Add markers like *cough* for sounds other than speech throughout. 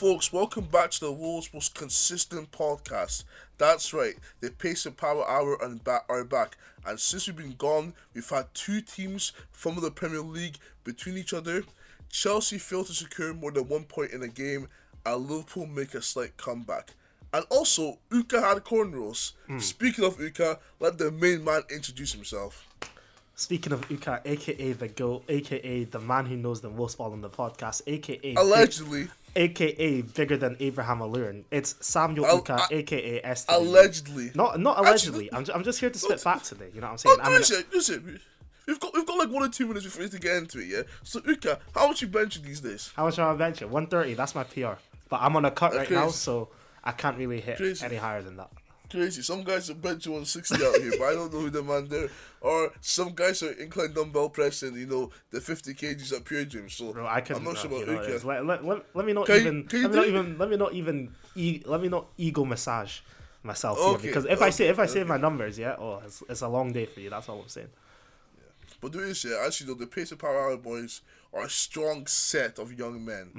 Folks. Welcome back to the world's most consistent podcast. That's right, the Pace and Power Hour and ba- are back. And since we've been gone, we've had two teams from the Premier League between each other. Chelsea failed to secure more than one point in a game, and Liverpool make a slight comeback. And also, Uka had cornrows. Hmm. Speaking of Uka, let the main man introduce himself. Speaking of Uka, aka the goat, aka the man who knows the most ball on the podcast, aka Allegedly, aka bigger than Abraham Alurin. It's Samuel Al- Uka, I- aka ST. allegedly. Not not allegedly. I'm, ju- I'm just here to spit oh, facts today. You know what I'm oh, saying? Oh, I'm gonna- listen, listen. We've got we've got like one or two minutes before we have to get into it, yeah. So Uka, how much you benching these days? how much am I benching? 130. That's my PR. But I'm on a cut right now, so I can't really hit Crazy. any higher than that. Crazy. Some guys are benching 160 out here, but I don't know who the man there. Or some guys are incline dumbbell pressing, you know, the 50 kgs at Pure Gym. So Bro, I couldn't. I'm not sure about it's Uka. let, let, let, let me not Can you- even. can you let me not even. Let me not even. E- let me not ego massage myself Okay, here because if I say if I say okay, my numbers, yeah, oh, it's, it's a long day for you. That's all I'm saying. But there is, yeah, as you know, the Pace of Power Hour boys are a strong set of young men.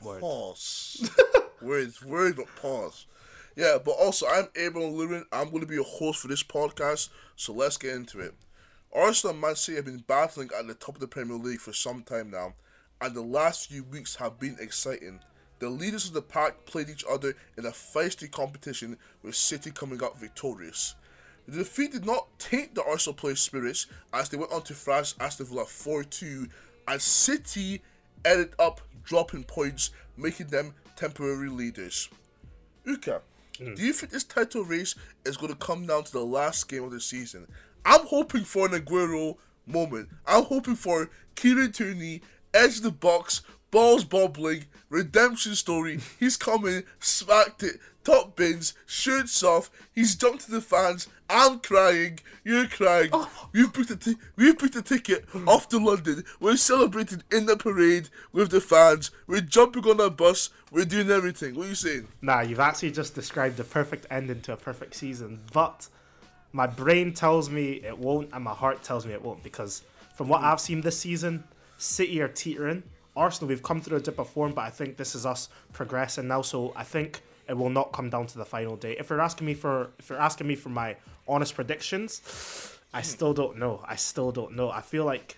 Mm. Word. Pause. *laughs* words, words, but pause. Yeah, but also, I'm Abraham Lurin. I'm going to be your host for this podcast, so let's get into it. Arsenal and Man City have been battling at the top of the Premier League for some time now, and the last few weeks have been exciting. The leaders of the pack played each other in a feisty competition, with City coming out victorious. The defeat did not taint the Arsenal players' spirits as they went on to thrash Aston Villa 4 2, and City ended up dropping points, making them temporary leaders. Uka, Mm. do you think this title race is going to come down to the last game of the season? I'm hoping for an Aguero moment. I'm hoping for Kieran Tierney, edge the box, balls bobbling, redemption story. He's coming, smacked it, top bins, shirts off. He's jumped to the fans. I'm crying. You're crying. Oh. We've booked a we've booked a ticket off to London. We're celebrating in the parade with the fans. We're jumping on a bus. We're doing everything. What are you saying? Nah, you've actually just described the perfect ending to a perfect season, but my brain tells me it won't, and my heart tells me it won't because from what I've seen this season, City are teetering. Arsenal, we've come through a dip of form, but I think this is us progressing now. So I think it will not come down to the final day. If you're asking me for, if you're asking me for my honest predictions, I still don't know. I still don't know. I feel like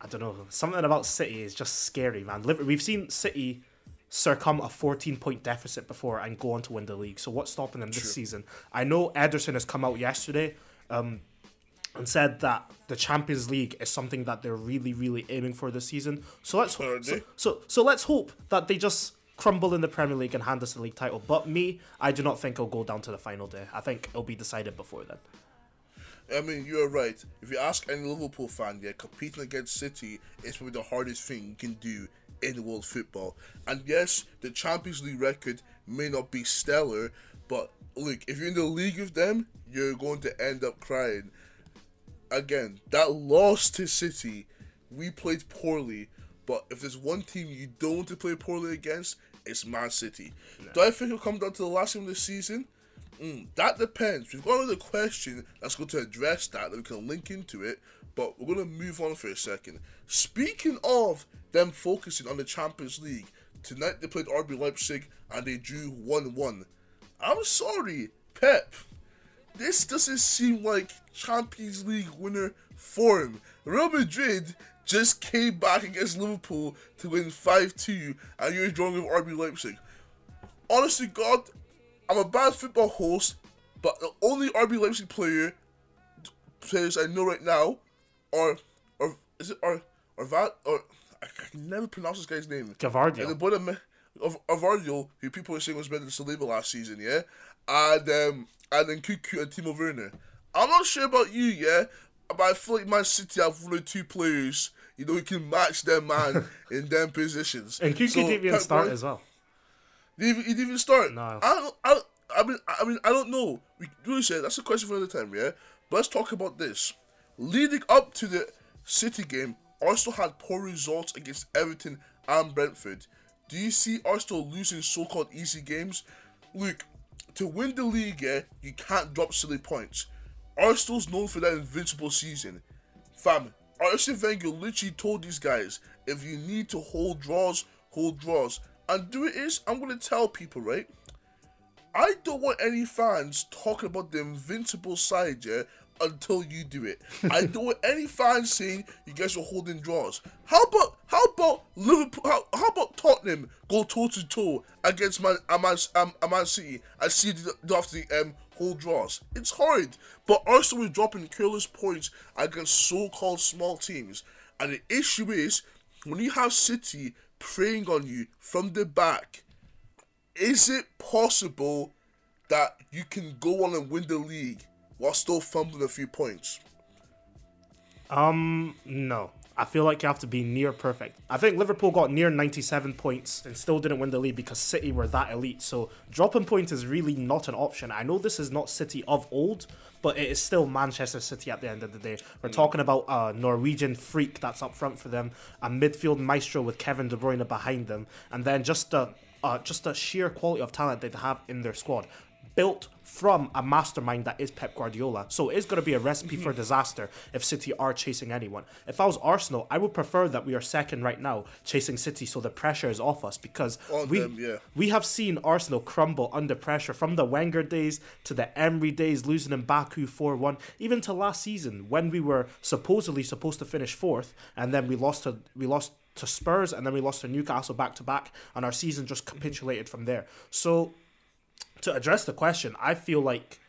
I don't know. Something about City is just scary, man. We've seen City circum a 14 point deficit before and go on to win the league. So what's stopping them this season? I know Ederson has come out yesterday um, and said that the Champions League is something that they're really, really aiming for this season. So let's Are so, so so let's hope that they just crumble in the Premier League and hand us the league title. But me, I do not think it'll go down to the final day. I think it'll be decided before then. I mean, you're right. If you ask any Liverpool fan, yeah, competing against City is probably the hardest thing you can do in world football. And yes, the Champions League record may not be stellar, but look, if you're in the league with them, you're going to end up crying. Again, that loss to City, we played poorly, but if there's one team you don't want to play poorly against, it's Man City. Do I think it'll come down to the last game of the season? Mm, that depends. We've got another question that's going to address that that we can link into it, but we're going to move on for a second. Speaking of them focusing on the Champions League, tonight they played RB Leipzig and they drew 1 1. I'm sorry, Pep. This doesn't seem like Champions League winner form. Real Madrid just came back against Liverpool to win 5 2, and you're drawing with RB Leipzig. Honestly, God, I'm a bad football host, but the only RB Leipzig player players I know right now are or is it or or that or I, I can never pronounce this guy's name. Gvardiol. And the boy of of who people were saying was better than Saliba last season, yeah, and um and then Nkunku and Timo Werner. I'm not sure about you, yeah, but I feel like Man City have one or two players, you know, who can match them man *laughs* in them positions. And Nkunku So, didn't even Pep start Guard- as well. he didn't, he didn't even start. No. I don't. I, don't- I mean, I mean, I don't know. We really say that's a question for another time, yeah. But let's talk about this. Leading up to the City game, Arsenal had poor results against Everton and Brentford. Do you see Arsenal losing so-called easy games? Look, to win the league, yeah, you can't drop silly points. Arsenal's known for that invincible season. Fam, Arsene Wenger literally told these guys, if you need to hold draws, hold draws. And do it is, I'm gonna tell people, right? I don't want any fans talking about the invincible side, yeah, until you do it. I don't want any fans saying you guys are holding draws. How about how about Liverpool? How, how about Tottenham go toe to toe against Man, a Man, um, a Man City and see the, the after the um hold draws? It's hard. But Arsenal is dropping careless points against so-called small teams, and the issue is when you have City preying on you from the back is it possible that you can go on and win the league while still fumbling a few points? Um, no. I feel like you have to be near perfect. I think Liverpool got near 97 points and still didn't win the league because City were that elite. So dropping points is really not an option. I know this is not City of old, but it is still Manchester City at the end of the day. We're talking about a Norwegian freak that's up front for them, a midfield maestro with Kevin De Bruyne behind them, and then just a uh, just the sheer quality of talent they have in their squad, built from a mastermind that is Pep Guardiola. So it's going to be a recipe for mm-hmm. disaster if City are chasing anyone. If I was Arsenal, I would prefer that we are second right now, chasing City, so the pressure is off us because On we them, yeah. we have seen Arsenal crumble under pressure from the Wenger days to the Emery days, losing in Baku 4 1, even to last season when we were supposedly supposed to finish fourth and then we lost to we lost to Spurs and then we lost to Newcastle back to back and our season just mm-hmm. capitulated from there. So to address the question, I feel like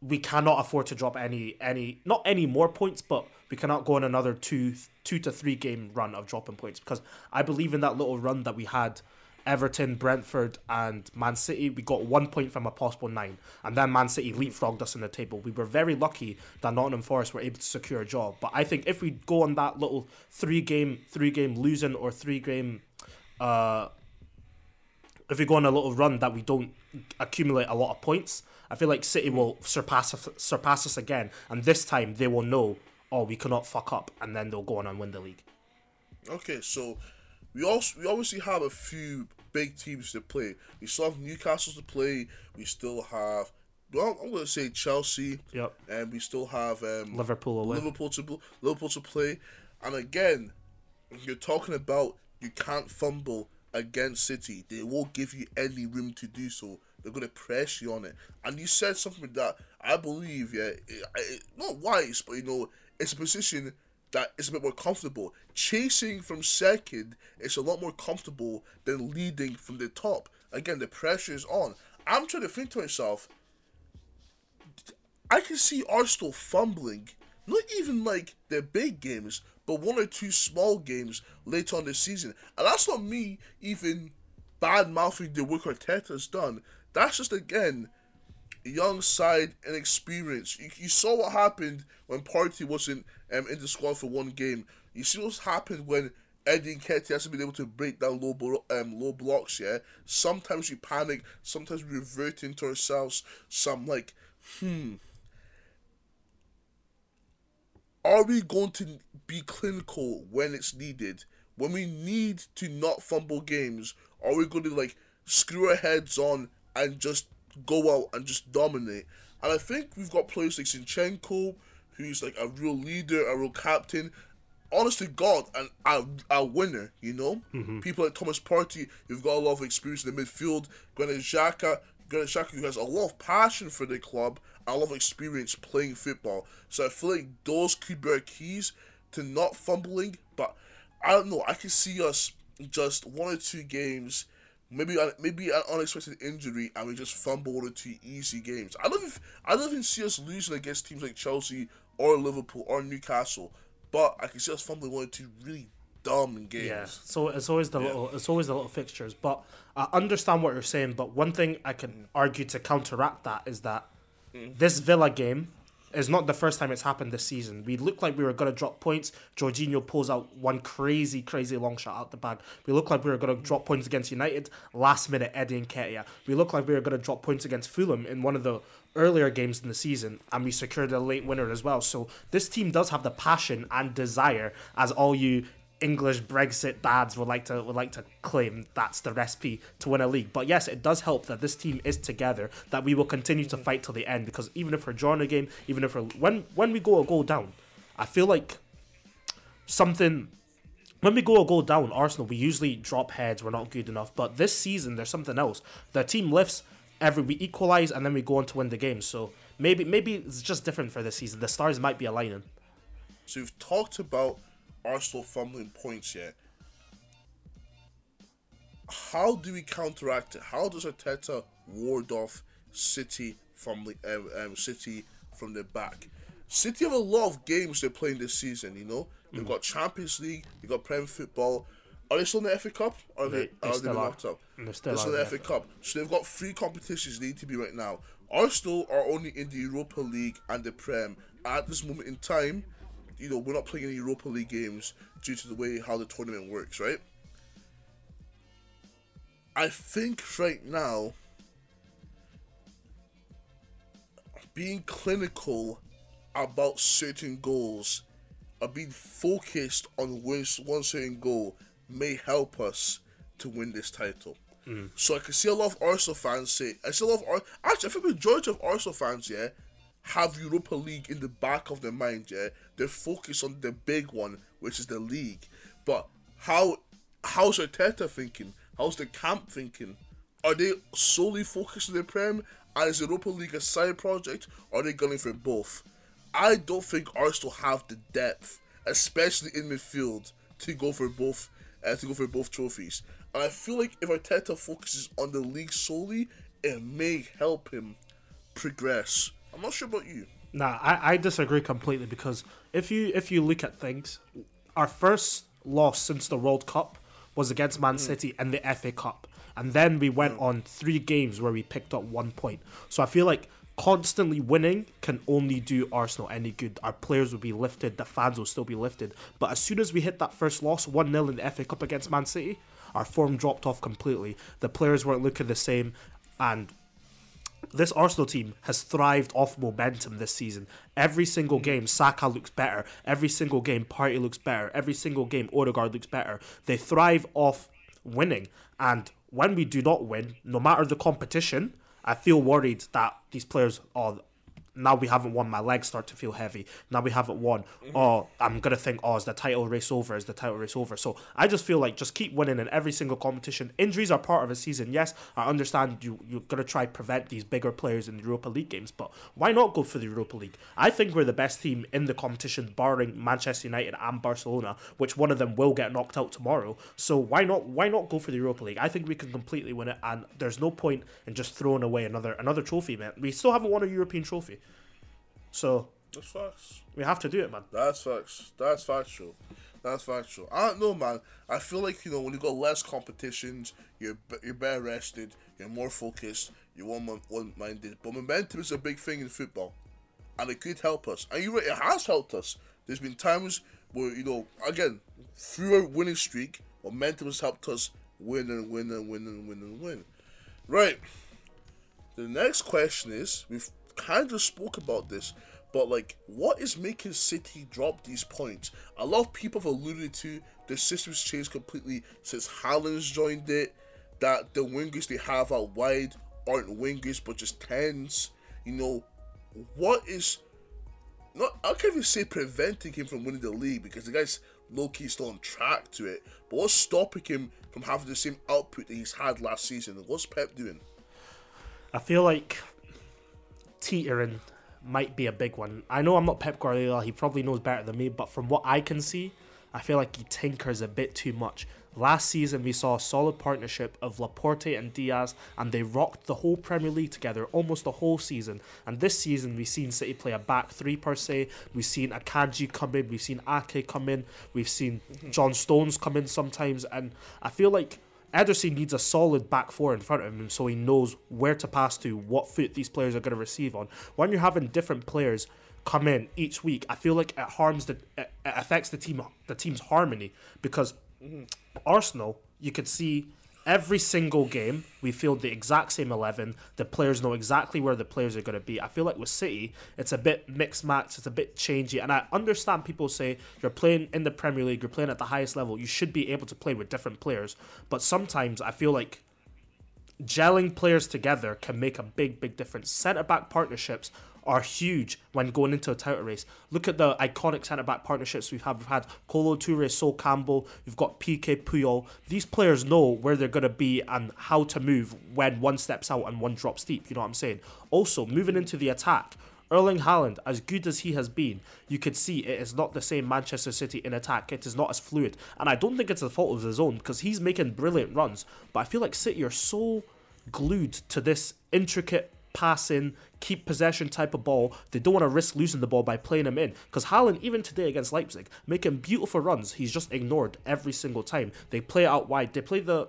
we cannot afford to drop any any not any more points, but we cannot go on another two two to three game run of dropping points because I believe in that little run that we had. Everton, Brentford, and Man City, we got one point from a possible nine, and then Man City leapfrogged us in the table. We were very lucky that Nottingham Forest were able to secure a job. But I think if we go on that little three game, three game losing or three game, uh, if we go on a little run that we don't accumulate a lot of points, I feel like City will surpass us, surpass us again, and this time they will know, oh, we cannot fuck up, and then they'll go on and win the league. Okay, so we also we obviously have a few big teams to play. We still have Newcastle to play. We still have well, I'm going to say Chelsea. Yep. And we still have um, Liverpool. Liverpool to Liverpool to play. And again, you're talking about you can't fumble against City. They won't give you any room to do so. They're going to press you on it. And you said something that I believe, yeah, it, it, not wise, but you know, it's a position that is a bit more comfortable. Chasing from second is a lot more comfortable than leading from the top. Again, the pressure is on. I'm trying to think to myself, I can see Arsenal fumbling, not even like the big games, but one or two small games later on this season. And that's not me even bad mouthing the work Arteta's done. That's just again young side and experience. You, you saw what happened when Partey wasn't um, in the squad for one game. You see what's happened when Eddie Nketiah hasn't been able to break down low blo- um, low blocks. Yeah, sometimes we panic, sometimes we revert into ourselves. Some like, hmm, are we going to be clinical when it's needed? When we need to not fumble games, are we going to like screw our heads on and just go out and just dominate? And I think we've got players like Zinchenko, who's like a real leader, a real captain. Honestly, God, and a, a winner, you know? Mm-hmm. People like Thomas Partey, who've got a lot of experience in the midfield. Granit Xhaka, Granit Xhaka, who has a lot of passion for the club a lot of experience playing football. So I feel like those could be our keys to not fumbling. But I don't know. I can see us just one or two games, maybe maybe an unexpected injury, and we just fumble one or two easy games. I don't even, I don't even see us losing against teams like Chelsea or Liverpool or Newcastle. But I can see us fumbling one or two really dumb games. Yeah, so it's always the little it's always the little fixtures. But I understand what you're saying. But one thing I can mm. argue to counteract that is that Mm-hmm. this Villa game is not the first time it's happened this season. We looked like we were gonna drop points. Jorginho pulls out one crazy, crazy long shot out the bag. We looked like we were gonna drop points against United. Last minute, Eddie Nketiah. We looked like we were gonna drop points against Fulham in one of the earlier games in the season, and we secured a late winner as well. So this team does have the passion and desire, as all you English Brexit dads would like to would like to claim that's the recipe to win a league. But yes, it does help that this team is together, that we will continue to fight till the end. Because even if we're drawing a game, even if we're when when we go a goal down, I feel like something when we go a goal down, Arsenal, we usually drop heads. We're not good enough. But this season, there's something else. The team lifts every we equalize and then we go on to win the game. So maybe maybe it's just different for this season. The stars might be aligning. So we've talked about Arsenal fumbling points yet. How do we counteract it? How does Arteta ward off City from the um, um, City from the back? City have a lot of games they're playing this season. You know, they've got Champions League, they've got Prem football. Are they still in the FA Cup? Or are they, They- are they knocked up? They're still They're still in the yeah. FA Cup. So they've got three competitions they need to be right now. Arsenal are only in the Europa League and the Prem. At this moment in time, you know, we're not playing any Europa League games due to the way how the tournament works, right? I think right now, being clinical about certain goals or being focused on one, one certain goal may help us to win this title. Mm. So I can see a lot of Arsenal fans say, I see a lot of Ar- actually, I think the majority of Arsenal fans, yeah, have Europa League in the back of their mind, yeah. They're focused on the big one, which is the league. But how how's Arteta thinking? How's the camp thinking? Are they solely focused on the Prem and is Europa League a side project, or are they going for both? I don't think Arsenal have the depth, especially in midfield, to go for both uh, to go for both trophies. And I feel like if Arteta focuses on the league solely, it may help him progress. I'm not sure about you. Nah, I, I disagree completely because if you if you look at things, our first loss since the World Cup was against Man mm. City and the FA Cup, and then we went mm. on three games where we picked up one point. So I feel like constantly winning can only do Arsenal any good. Our players will be lifted, the fans will still be lifted. But as soon as we hit that first loss, one 0 in the FA Cup against Man City, our form dropped off completely. The players weren't looking the same, and this Arsenal team has thrived off momentum this season. Every single mm. game, Saka looks better. Every single game, Partey looks better. Every single game, Odegaard looks better. They thrive off winning. And when we do not win, no matter the competition, I feel worried that these players are. Now we haven't won. My legs start to feel heavy. Now we haven't won. Mm-hmm. Oh, I'm gonna think, oh, is the title race over? Is the title race over? So I just feel like just keep winning in every single competition. Injuries are part of a season. Yes, I understand you you're gonna try prevent these bigger players in the Europa League games, but why not go for the Europa League? I think we're the best team in the competition, barring Manchester United and Barcelona, which one of them will get knocked out tomorrow. So why not why not go for the Europa League? I think we can completely win it, and there's no point in just throwing away another another trophy, man. We still haven't won a European trophy, so That's facts. we have to do it, man. That's facts. That's factual. That's factual. I don't know, man. I feel like you know when you got less competitions, you're you're better rested, you're more focused, you're one one minded. But momentum is a big thing in football, and it could help us. And you, it has helped us. There's been times where you know again through a winning streak, momentum has helped us win and win and win and win and win. Right. The next question is we've kind of spoke about this, but like, what is making City drop these points? A lot of people have alluded to the system's changed completely since Haaland's joined it. That the wingers they have out wide aren't wingers but just tens. You know, what is not I can't even say preventing him from winning the league because the guy's low key still on track to it. But what's stopping him from having the same output that he's had last season? What's Pep doing? I feel like teetering might be a big one. I know I'm not Pep Guardiola, he probably knows better than me, but from what I can see, I feel like he tinkers a bit too much. Last season, we saw a solid partnership of Laporte and Dias, and they rocked the whole Premier League together almost the whole season. And this season, we've seen City play a back three per se. We've seen Akanji come in, we've seen Ake come in, we've seen mm-hmm. John Stones come in sometimes, and I feel like Ederson needs a solid back four in front of him so he knows where to pass to, what foot these players are going to receive on. When you're having different players come in each week, I feel like it harms the it affects the team the team's harmony because mm, Arsenal, you could see every single game we field the exact same 11 the players know exactly where the players are going to be. I feel like with city it's a bit mixed match it's a bit changey and i understand people say you're playing in the premier league you're playing at the highest level you should be able to play with different players. But sometimes i feel like gelling players together can make a big big difference. Centre back partnerships are huge when going into a title race. Look at the iconic centre back partnerships we've had. We've had Kolo Toure, Sol Campbell, you've got Piqué Puyol. These players know where they're going to be and how to move when one steps out and one drops deep. You know what I'm saying? Also, moving into the attack, Erling Haaland, as good as he has been, you could see it is not the same Manchester City in attack. It is not as fluid. And I don't think it's the fault of his own because he's making brilliant runs. But I feel like City are so glued to this intricate passing, keep possession type of ball. They don't want to risk losing the ball by playing him in. Because Haaland, even today against Leipzig, making beautiful runs, he's just ignored every single time. They play out wide. They play the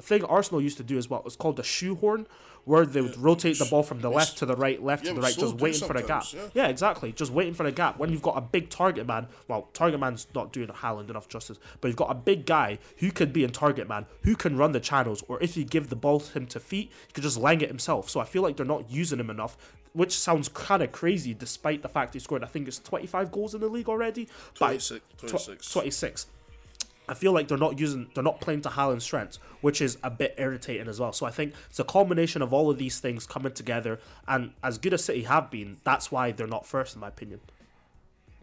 thing Arsenal used to do as well. It's called the shoehorn, where they would rotate the ball from the left to the right, left yeah, to the right, just waiting for a gap. yeah. Yeah, exactly. Just waiting for the gap. When you've got a big target man, well, target man's not doing Haaland enough justice, but you've got a big guy who could be in target man, who can run the channels, or if you give the ball to him to feet, he could just lang it himself. So I feel like they're not using him enough, which sounds kind of crazy despite the fact he scored, I think it's 25 goals in the league already. But- 26, tw- 26. 26. I feel like they're not using, they're not playing to Haaland's strengths, which is a bit irritating as well. So I think it's a combination of all of these things coming together, and as good as City have been, that's why they're not first, in my opinion.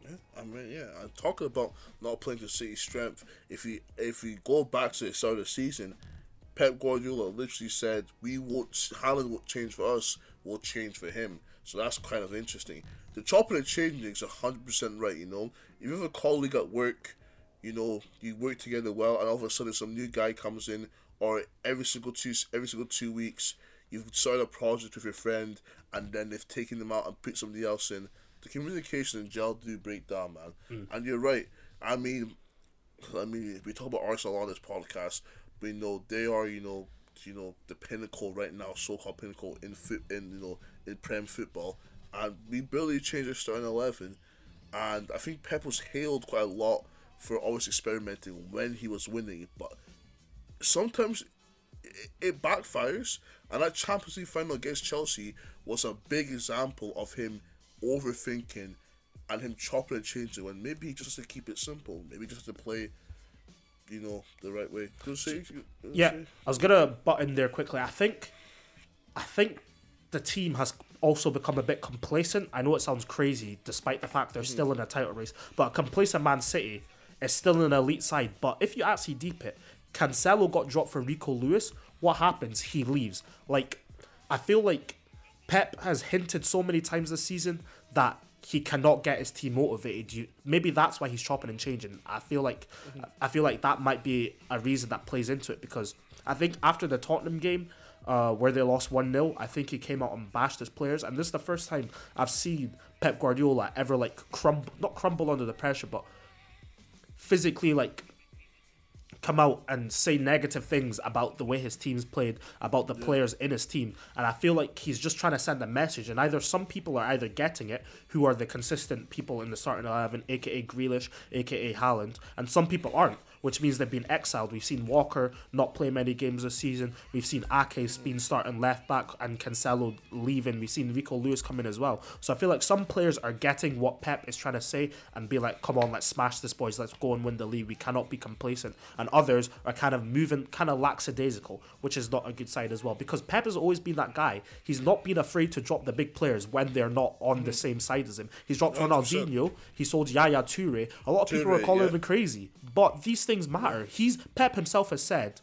Yeah, I mean, yeah. I'm talking about not playing to City's strength. If you if you go back to the start of the season, Pep Guardiola literally said, "We won't. Haaland won't change for us. We'll change for him." So that's kind of interesting. The chopping and changing is hundred percent right. You know, if you have a colleague at work, you know, you work together well, and all of a sudden some new guy comes in, or every single two every single two weeks, you've started a project with your friend, and then they've taken them out and put somebody else in. The communication and gel do break down, man. Hmm. And you're right. I mean, I mean, we talk about Arsenal on this podcast. We know they are, you know, you know, the pinnacle right now, so-called pinnacle in foot, in you know, in Prem football, and we barely changed our starting eleven. And I think Pep was hailed quite a lot for always experimenting when he was winning, but sometimes it, it backfires. And that Champions League final against Chelsea was a big example of him overthinking and him chopping and changing when maybe he just has to keep it simple. Maybe he just has to play, you know, the right way. Go say, go Yeah, say. I was gonna butt in there quickly. I think, I think the team has also become a bit complacent. I know it sounds crazy, despite the fact they're mm-hmm. still in a title race, but a complacent Man City is still an elite side. But if you actually deep it, Cancelo got dropped for Rico Lewis. What happens? He leaves. Like, I feel like Pep has hinted so many times this season that he cannot get his team motivated. You, maybe that's why he's chopping and changing. I feel like I feel like that might be a reason that plays into it because I think after the Tottenham game uh, where they lost 1 0, I think he came out and bashed his players. And this is the first time I've seen Pep Guardiola ever like crumble, not crumble under the pressure, but physically like come out and say negative things about the way his team's played, about the players in his team. And I feel like he's just trying to send a message. And either some people are either getting it, who are the consistent people in the starting 11, aka Grealish, aka Haaland, and some people aren't. Which means they've been exiled. We've seen Walker not play many games this season. We've seen Ake's been starting left back and Cancelo leaving. We've seen Rico Lewis come in as well. So I feel like some players are getting what Pep is trying to say and be like, come on, let's smash this, boys. Let's go and win the league. We cannot be complacent. And others are kind of moving, kind of lackadaisical, which is not a good side as well. Because Pep has always been that guy. He's not been afraid to drop the big players when they're not on the same side as him. He's dropped 100%. Ronaldinho. He sold Yaya Toure. A lot of people are calling yeah. him crazy, but these things matter. He's Pep himself has said,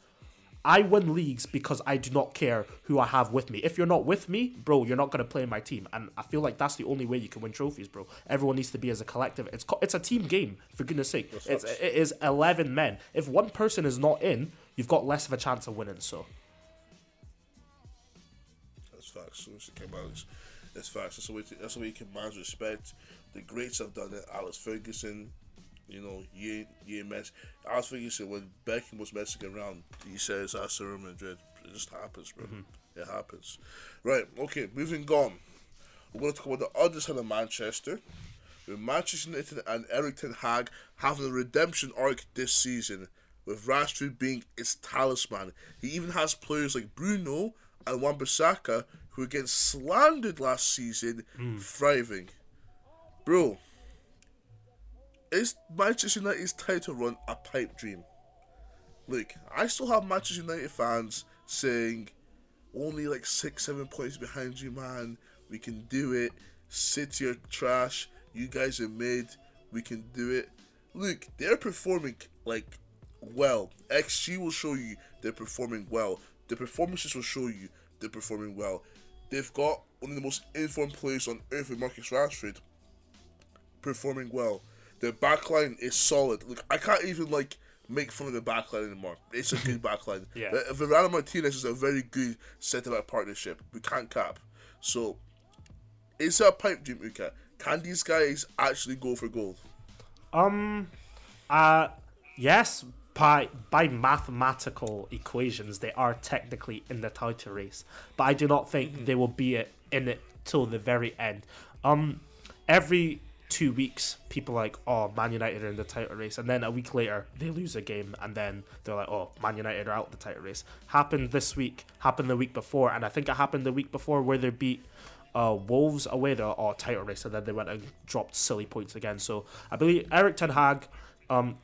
"I win leagues because I do not care who I have with me. If you're not with me, bro, you're not gonna play in my team." And I feel like that's the only way you can win trophies, bro. Everyone needs to be as a collective. It's co- it's a team game for goodness sake. It's it is eleven men. If one person is not in, you've got less of a chance of winning. So That's facts. That's facts. That's the way. To, that's the way you can manage respect. The greats have done it. Alex Ferguson, you know, Ye Ye Messi. Alex Ferguson, when Beckham was messing around, he says, "That's Real Madrid." It just happens, bro. Mm-hmm. It happens. Right. Okay. Moving on. We're going to talk about the other side of Manchester. With Manchester United and Erik Ten Hag having a redemption arc this season, with Rashford being its talisman. He even has players like Bruno and Wan-Bissaka, who were getting slandered last season, mm. thriving. Bro, is Manchester United's title run a pipe dream? Look, I still have Manchester United fans saying, only like six, seven points behind you, man. We can do it. City are trash. You guys are mid. We can do it. Look, they're performing like well. XG will show you they're performing well. The performances will show you they're performing well. They've got one of the most informed players on earth with Marcus Rashford performing well. Their backline is solid. Look, I can't even like make fun of the backline anymore. It's a good backline. *laughs* Yeah. Uh, Varane Martinez is a very good centre back partnership. We can't cap. So, it's a pipe dream, Uka. Can these guys actually go for gold? Um, uh, yes, by by mathematical equations, they are technically in the title race, but I do not think they will be it, in it till the very end. Um, every two weeks, people like, oh, Man United are in the title race, and then a week later they lose a game, and then they're like, oh, Man United are out the title race. Happened this week, happened the week before, and I think it happened the week before where they beat uh, Wolves away the oh, title race, and then they went and dropped silly points again. So I believe Erik Ten Hag, um,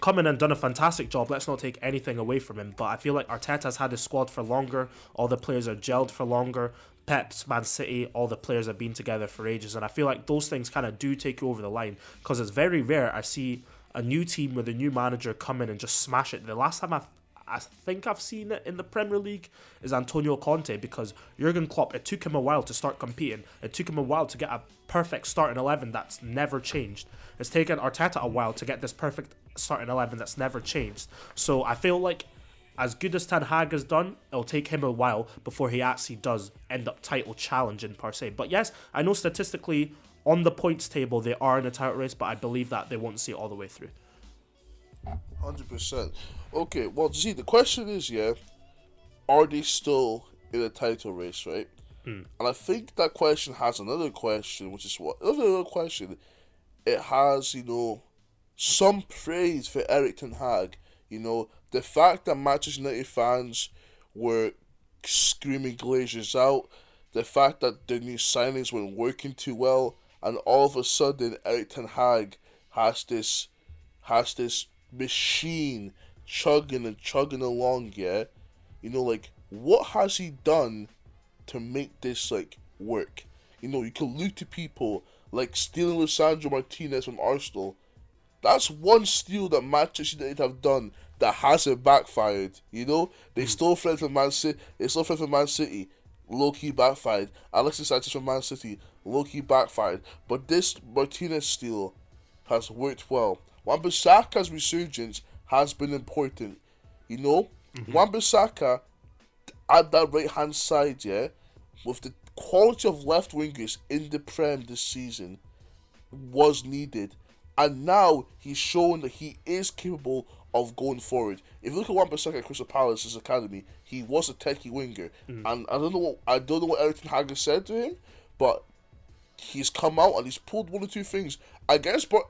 come in and done a fantastic job. Let's not take anything away from him, but I feel like Arteta's had his squad for longer. All the players are gelled for longer. Pep's Man City, all the players have been together for ages, and I feel like those things kind of do take you over the line because it's very rare I see a new team with a new manager come in and just smash it. The last time I've I think I've seen it in the Premier League is Antonio Conte because Jurgen Klopp. It took him a while to start competing. It took him a while to get a perfect starting eleven that's never changed. It's taken Arteta a while to get this perfect starting eleven that's never changed. So I feel like as good as Ten Hag has done, it'll take him a while before he actually does end up title challenging per se. But yes, I know statistically on the points table they are in a title race, but I believe that they won't see it all the way through. Hundred percent. Okay, well, see, the question is, yeah, are they still in a title race, right? Hmm. And I think that question has another question, which is what another question. It has, you know, some praise for Erik Ten Hag. You know, the fact that Manchester United fans were screaming Glazers out, the fact that the new signings weren't working too well, and all of a sudden Erik Ten Hag has this has this machine chugging and chugging along, yeah. You know, like what has he done to make this like work? You know, you can look to people like stealing Lisandro Martinez from Arsenal. That's one steal that Manchester United have done that hasn't backfired. You know, hmm. they stole Fred from Man City. They stole Fred from Man City. Low key backfired. Alexis Sanchez from Man City. Low key backfired. But this Martinez steal has worked well. Wan-Bissaka's resurgence has been important. You know, mm-hmm. Wan-Bissaka at that right hand side, yeah, with the quality of left wingers in the Prem this season was needed. And now he's shown that he is capable of going forward. If you look at Wan-Bissaka at Crystal Palace's academy, he was a techie winger. And I don't know what I don't know what Erik Ten said to him, but he's come out and he's pulled one or two things against. Bar-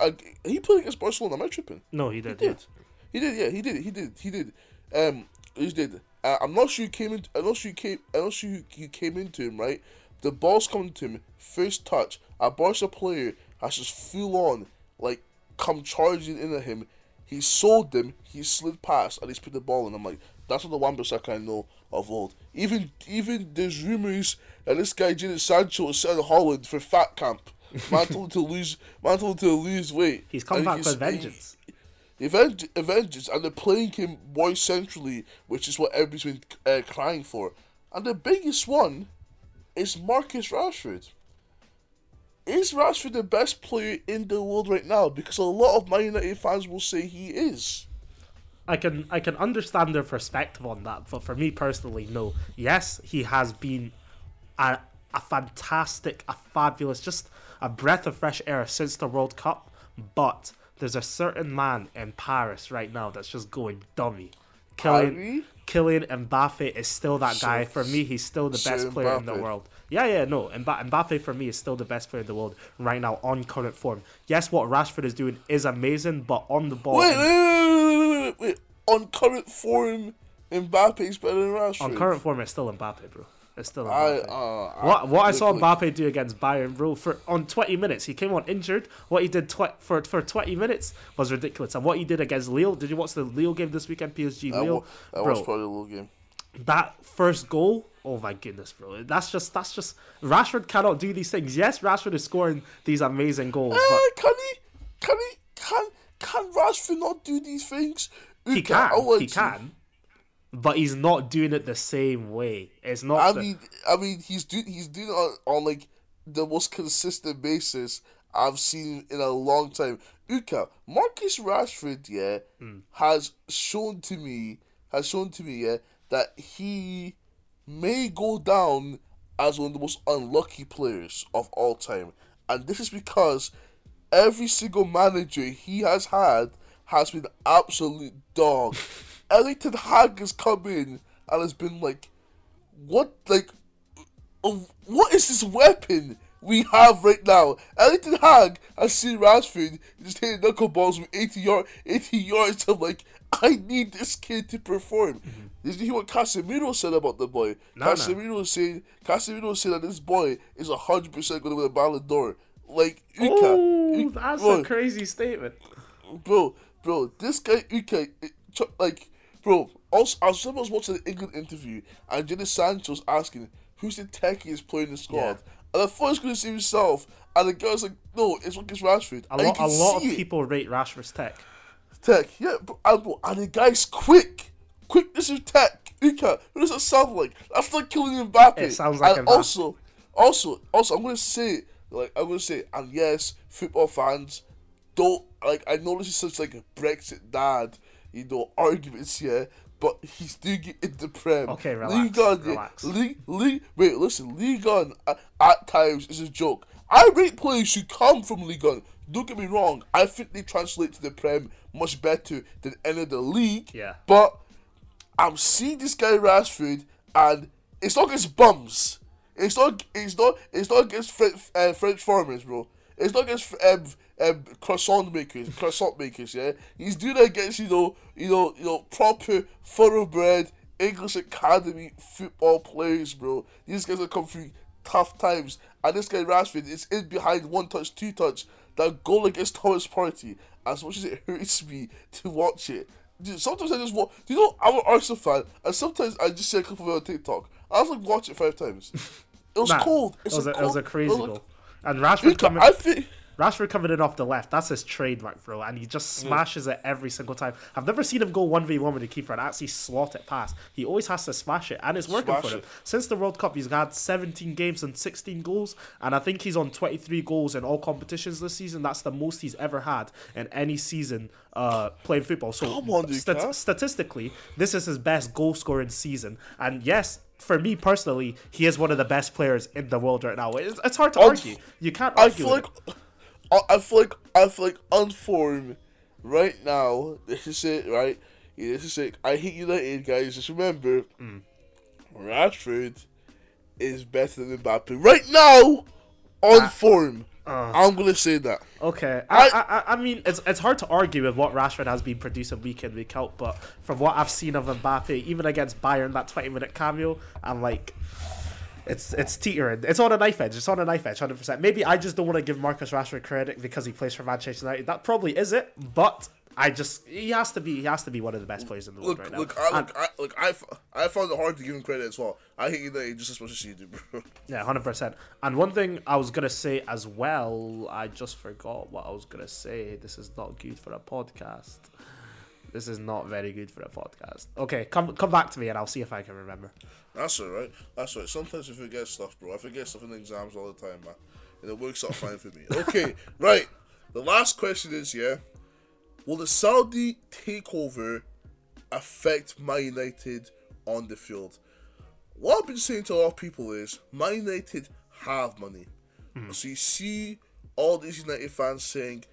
he played against Barcelona. Am I tripping? No, he did. He did. He did. Yeah, he did. He did. He did. Um, he did. Uh, I'm not sure you came in. I'm not sure you came. I'm not sure you, you came into him right. The ball's coming to him first touch. A Barca player has just full on like come charging into him. He sold them. He slid past and he's put the ball in. I'm like, that's what the Wan-Bissaka I know of old. Even even there's rumors that this guy Jadon Sancho is selling Holland for fat camp. Man told him to lose. Man told him to lose weight. He's come And back he's- with vengeance. Event- Avengers, and they're playing him more centrally, which is what everybody's been uh, crying for. And the biggest one is Marcus Rashford. Is Rashford the best player in the world right now? Because a lot of Man United fans will say he is. I can I can understand their perspective on that, but for me personally, no. Yes, he has been a a fantastic, a fabulous, just a breath of fresh air since the World Cup. But there's a certain man in Paris right now that's just going dummy. Killing Kyrie? Kylian Mbappe is still that guy. For me, he's still the best player in the world. Yeah, yeah, no. Mba- Mbappe for me is still the best player in the world right now on current form. Yes, what Rashford is doing is amazing, but on the ball, Wait, wait, wait, wait, wait, wait. On current form, Mbappe's better than Rashford. on current form, it's still Mbappe, bro. It's still I, Mbappe. uh, what what I saw Mbappe do against Bayern, bro, for on 20 minutes, he came on injured. What he did tw- for for 20 minutes was ridiculous. And what he did against Lille, did you watch the Lille game this weekend? PSG I, Lille, wa- I bro. watched probably a little game. that first goal oh my goodness, bro. That's just that's just Rashford cannot do these things. Yes, Rashford is scoring these amazing goals, Eh, but can he? Can he? Can can Rashford not do these things? he can. He can. But he's not doing it the same way. It's not. I the- mean, I mean, he's do he's doing it on, on like the most consistent basis I've seen in a long time. Uka, Marcus Rashford, yeah, Hmm. has shown to me has shown to me, yeah, that he may go down as one of the most unlucky players of all time, and this is because every single manager he has had has been absolute dog. *laughs* Erik Ten Hag has come in and has been like, what like uh, what is this weapon we have right now? Erik Ten Hag has seen Rashford just hitting knuckleballs with 80 yard 80 yards. I'm like, I need this kid to perform. Did you hear what Casemiro said about the boy? No. Casemiro was saying Casemiro saying that this boy is hundred percent gonna win a Ballon d'Or. Like Uka, oh, Uka- that's bro, a crazy statement. bro, bro, this guy Uka, it- like, bro. Also, I was, I was watching the England interview, and Jadon Sancho was asking who's the techiest player in the squad, Yeah. and I thought he was going to say himself, and the guy was like, "No, it's Marcus Rashford." A lot, a lot of it. people rate Rashford's tech. Tech, yeah, bro, and, and the guy's quick, quickness of tech. Uka, who does it sound like? That's like Kylian Mbappe. It sounds like and Mbappe. also, also, also, I'm gonna say, like, I'm gonna say, and yes, football fans don't like. I know this is such like a Brexit dad, you know, arguments here, but he's doing it in the Prem. Okay, relax, Ligue 1, relax. League, League, wait, listen, Ligue 1 at, at times is a joke. I rate players who come from Ligue 1. Don't get me wrong. I think they translate to the Prem much better than any of the league. Yeah. But I'm seeing this guy Rashford, and it's not against bums. It's not. It's not. It's not against French, uh, French farmers, bro. It's not against um, um, croissant makers, croissant makers. Yeah, he's doing it against you know, you know, you know, proper thoroughbred English academy football players, bro. These guys have come through tough times, and this guy Rashford is in behind one touch, two touch. That goal against Thomas Partey, as much as it *laughs* hurts me to watch it. Sometimes I just watch. Do you know I'm an Arsenal fan, and sometimes I just see a clip of it on TikTok. I was like, watch it five times. It was Nah, cold. It was, a, a it was a crazy goal. And Rashford coming, I think. Rashford coming in off the left, that's his trademark, bro. And he just smashes it every single time. I've never seen him go 1v1 with the keeper and actually slot it past. He always has to smash it, and it's working Smash for him. it. Since the World Cup, he's had 17 games and 16 goals, and I think he's on 23 goals in all competitions this season. That's the most he's ever had in any season uh, playing football. So, Come on, stat- statistically, this is his best goal scoring season. And yes, for me personally, he is one of the best players in the world right now. It's, it's hard to Unf- argue. You can't I argue. feel with like. I, I feel like. I feel like on form right now. This is it, right? Yeah, this is it. I hate United, guys. Just remember, Mm. Rashford is better than Mbappe right now. On form, uh. I'm gonna say that. Okay, I, I- I, I mean, it's it's hard to argue with what Rashford has been producing week in week out, but from what I've seen of Mbappe, even against Bayern, that twenty minute cameo, I'm like, it's it's teetering. It's on a knife edge. It's on a knife edge, hundred percent. Maybe I just don't want to give Marcus Rashford credit because he plays for Manchester United. That probably is it, but I just he has to be he has to be one of the best players in the world Look, right now. look, I, look, I, look, I, I found it hard to give him credit as well. I hate United just as much as you do, bro. *laughs* Yeah, hundred percent. And one thing I was gonna say as well, I just forgot what I was gonna say. This is not good for a podcast. This is not very good for a podcast. Okay, come come back to me and I'll see if I can remember. That's alright. That's alright. Sometimes I forget stuff, bro. I forget stuff in exams all the time, man. And it works out fine for me. *laughs* Okay, right. The last question is, yeah, will the Saudi takeover affect Man United on the field? What I've been saying to a lot of people is, Man United have money. Hmm. So you see all these United fans saying,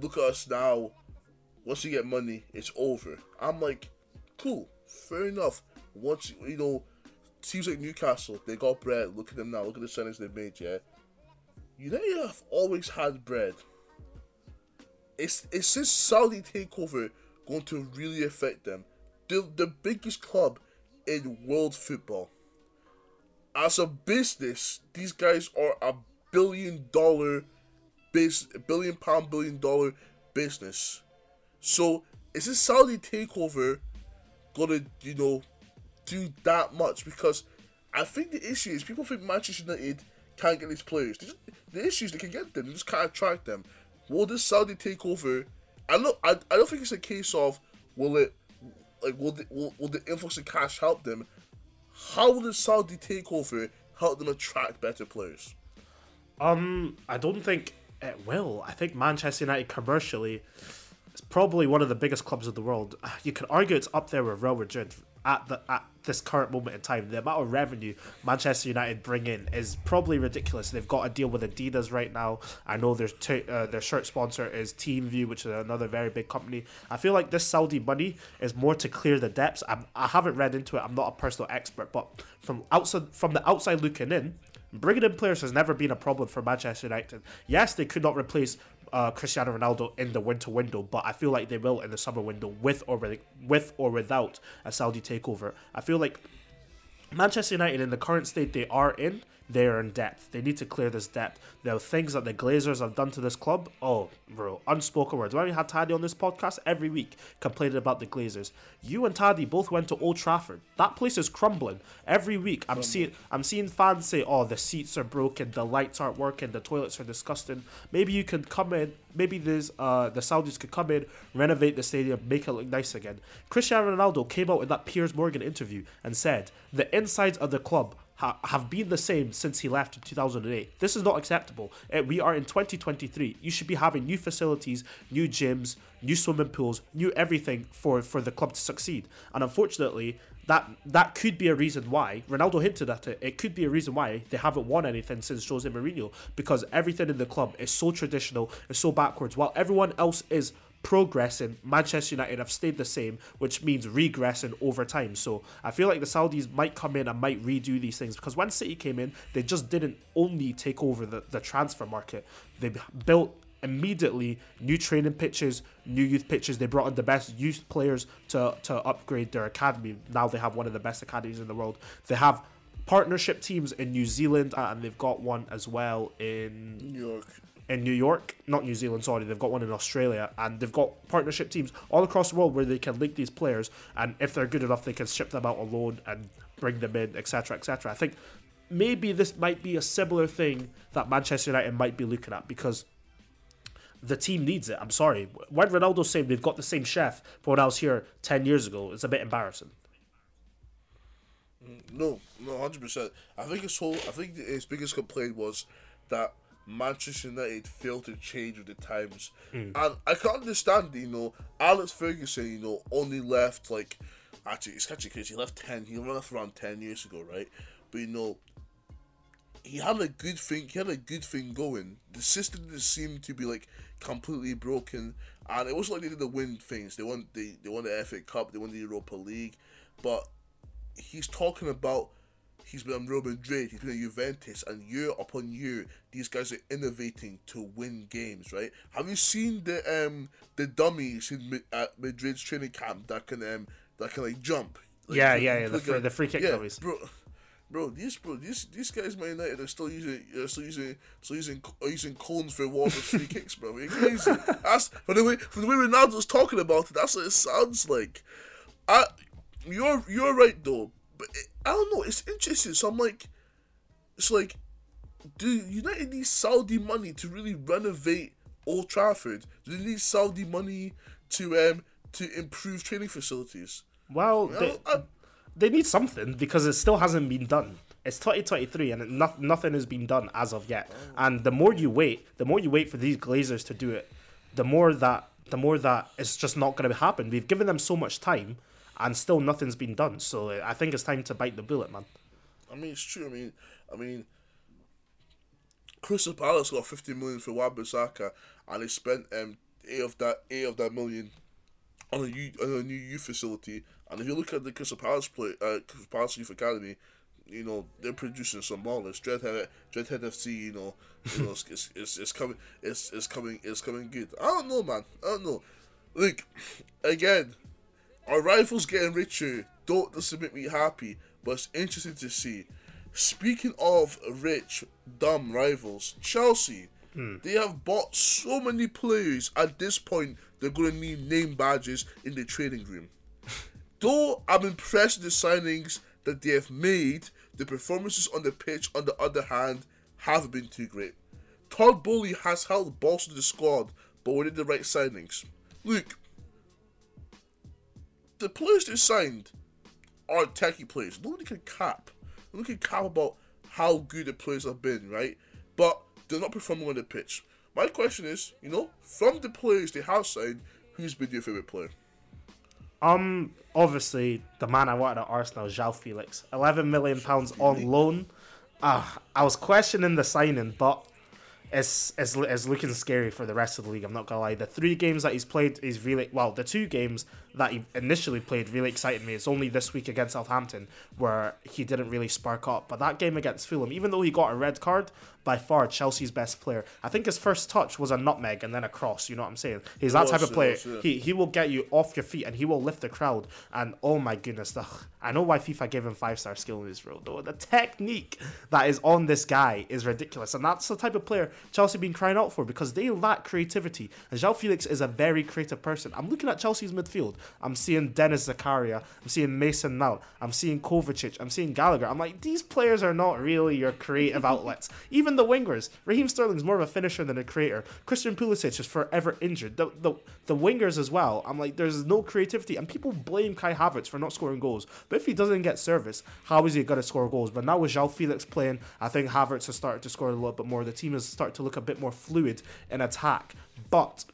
look at us now. Once you get money, it's over. I'm like, cool, fair enough. Once you know, teams like Newcastle, they got bread. Look at them now. Look at the signings they've made. Yeah, United have always had bread. Is is this Saudi takeover going to really affect them? The the biggest club in world football. As a business, these guys are a billion dollar, base billion pound billion dollar business. So is this Saudi takeover gonna, you know, do that much? Because I think the issue is people think Manchester United can't get these players. The issue is they can get them, they just can't attract them. Will this Saudi takeover? I don't. I, I don't think it's a case of will it like will the, will, will the influx of cash help them? How will the Saudi takeover help them attract better players? Um, I don't think it will. I think Manchester United commercially is probably one of the biggest clubs in the world. *sighs* You could argue it's up there with Real Madrid at the at this current moment in time. The amount of revenue Manchester United bring in is probably ridiculous. They've got a deal with Adidas right now. I know their t- uh, their shirt sponsor is TeamView, which is another very big company. I feel like this Saudi money is more to clear the depths. I'm, I haven't read into it. I'm not a personal expert, but from outside from the outside looking in, Bringing in players has never been a problem for Manchester United. Yes, they could not replace uh, Cristiano Ronaldo in the winter window, but I feel like they will in the summer window with or with or without a Saudi takeover. I feel like Manchester United in the current state they are in they are in depth. They need to clear this depth. There are things that the Glazers have done to this club. Oh, bro, unspoken words. When we had Taddy on this podcast every week complaining about the Glazers, you and Taddy both went to Old Trafford. That place is crumbling every week. I'm seeing I'm seeing fans say, "Oh, the seats are broken, the lights aren't working, the toilets are disgusting." Maybe you could come in. Maybe there's uh the Saudis could come in, renovate the stadium, make it look nice again. Cristiano Ronaldo came out in that Piers Morgan interview and said the insides of the club ha- have been the same since he left in 2008. This is not acceptable. Uh, we are in 2023. You should be having new facilities, new gyms, new swimming pools, new everything for, for the club to succeed. And unfortunately, that that could be a reason why Ronaldo hinted at it. It could be a reason why they haven't won anything since Jose Mourinho because everything in the club is so traditional, is so backwards, while everyone else is progressing. Manchester United have stayed the same, which means regressing over time. So I feel like the Saudis might come in and might redo these things because when City came in, they just didn't only take over the, the transfer market. They built immediately new training pitches, new youth pitches. They brought in the best youth players to, to upgrade their academy. Now they have one of the best academies in the world. They have partnership teams in New Zealand and they've got one as well in New York in New York, not New Zealand, sorry, they've got one in Australia, and they've got partnership teams all across the world where they can link these players, and if they're good enough, they can ship them out alone and bring them in, etc., etc. I think maybe this might be a similar thing that Manchester United might be looking at because the team needs it. I'm sorry. When Ronaldo's saying they've got the same chef for when I was here 10 years ago, it's a bit embarrassing. Mm, no, no, hundred percent. I think his whole, I think his biggest complaint was that Manchester United failed to change with the times. Mm. And I can understand, you know, Alex Ferguson, you know, only left like actually it's actually crazy. He left ten. He left around ten years ago, right? But you know, he had a good thing. He had a good thing going. The system didn't seem to be like completely broken, and it wasn't like they didn't win things. They won the they won the FA Cup. They won the Europa League, but he's talking about He's been on Real Madrid. He's been at Juventus, and year upon year, these guys are innovating to win games. Right? Have you seen the um the dummies in at Madrid's training camp that can um that can like jump? Like, yeah, yeah, yeah. The, free, the free kick yeah, dummies, bro. Bro, these bro, these these guys, Man United, are still using, are still using, still using, using cones for water free *laughs* kicks, bro. You're crazy. That's for the way from the way Ronaldo's talking about it. That's what it sounds like. I, you're you're right though. But it, I don't know. It's interesting. So I'm like, it's like, do United need Saudi money to really renovate Old Trafford? Do they need Saudi money to um to improve training facilities? Well, they, I, they need something because it still hasn't been done. It's 2023 and not, nothing has been done as of yet. Oh. And the more you wait, the more you wait for these Glazers to do it, the more that the more that it's just not going to happen. We've given them so much time and still nothing's been done. So I think it's time to bite the bullet, man. I mean, it's true. I mean, I mean, Crystal Palace got fifty million for Wan-Bissaka, and they spent um eight of that eight of that million on a new on a new youth facility. And if you look at the Crystal Palace play, uh, Crystal Palace Youth Academy, you know they're producing some ballers. Dreadhead, Dreadhead FC, you know, you know, it's, it's, it's coming, it's, it's coming, it's coming good. I don't know, man. I don't know. Like again, our rivals getting richer don't just make me happy, but it's interesting to see. Speaking of rich, dumb rivals, Chelsea, hmm. they have bought so many players at this point they're going to need name badges in the training room. *laughs* Though I'm impressed with the signings that they have made, The performances on the pitch, on the other hand, haven't been too great. Todd Boehly has held balls to the squad, but we did the right signings. Look, the players they signed are techie players. Nobody can cap. Nobody can cap about how good the players have been, right? But they're not performing on the pitch. My question is, you know, from the players they have signed, who's been your favorite player? Um, obviously the man I wanted at Arsenal, João Felix, eleven million pounds on loan. Ah, uh, I was questioning the signing, but it's, it's, it's looking scary for the rest of the league. I'm not gonna lie. The three games that he's played is really well. The two games that he initially played really excited me. It's only this week against Southampton where he didn't really spark up. But that game against Fulham, even though he got a red card, by far Chelsea's best player. I think his first touch was a nutmeg and then a cross. You know what I'm saying? He's that type of player. He he will get you off your feet and he will lift the crowd. And oh my goodness, the, I know why FIFA gave him five star skill in this role. Though the technique that is on this guy is ridiculous, and that's the type of player Chelsea been crying out for because they lack creativity. And João Felix is a very creative person. I'm looking at Chelsea's midfield. I'm seeing Denis Zakaria. I'm seeing Mason Mount. I'm seeing Kovacic. I'm seeing Gallagher. I'm like, these players are not really your creative *laughs* outlets. Even the wingers. Raheem Sterling's more of a finisher than a creator. Christian Pulisic is forever injured. The, the, the wingers as well. I'm like, there's no creativity. And people blame Kai Havertz for not scoring goals. But if he doesn't get service, how is he going to score goals? But now with João Felix playing, I think Havertz has started to score a little bit more. The team has started to look a bit more fluid in attack. But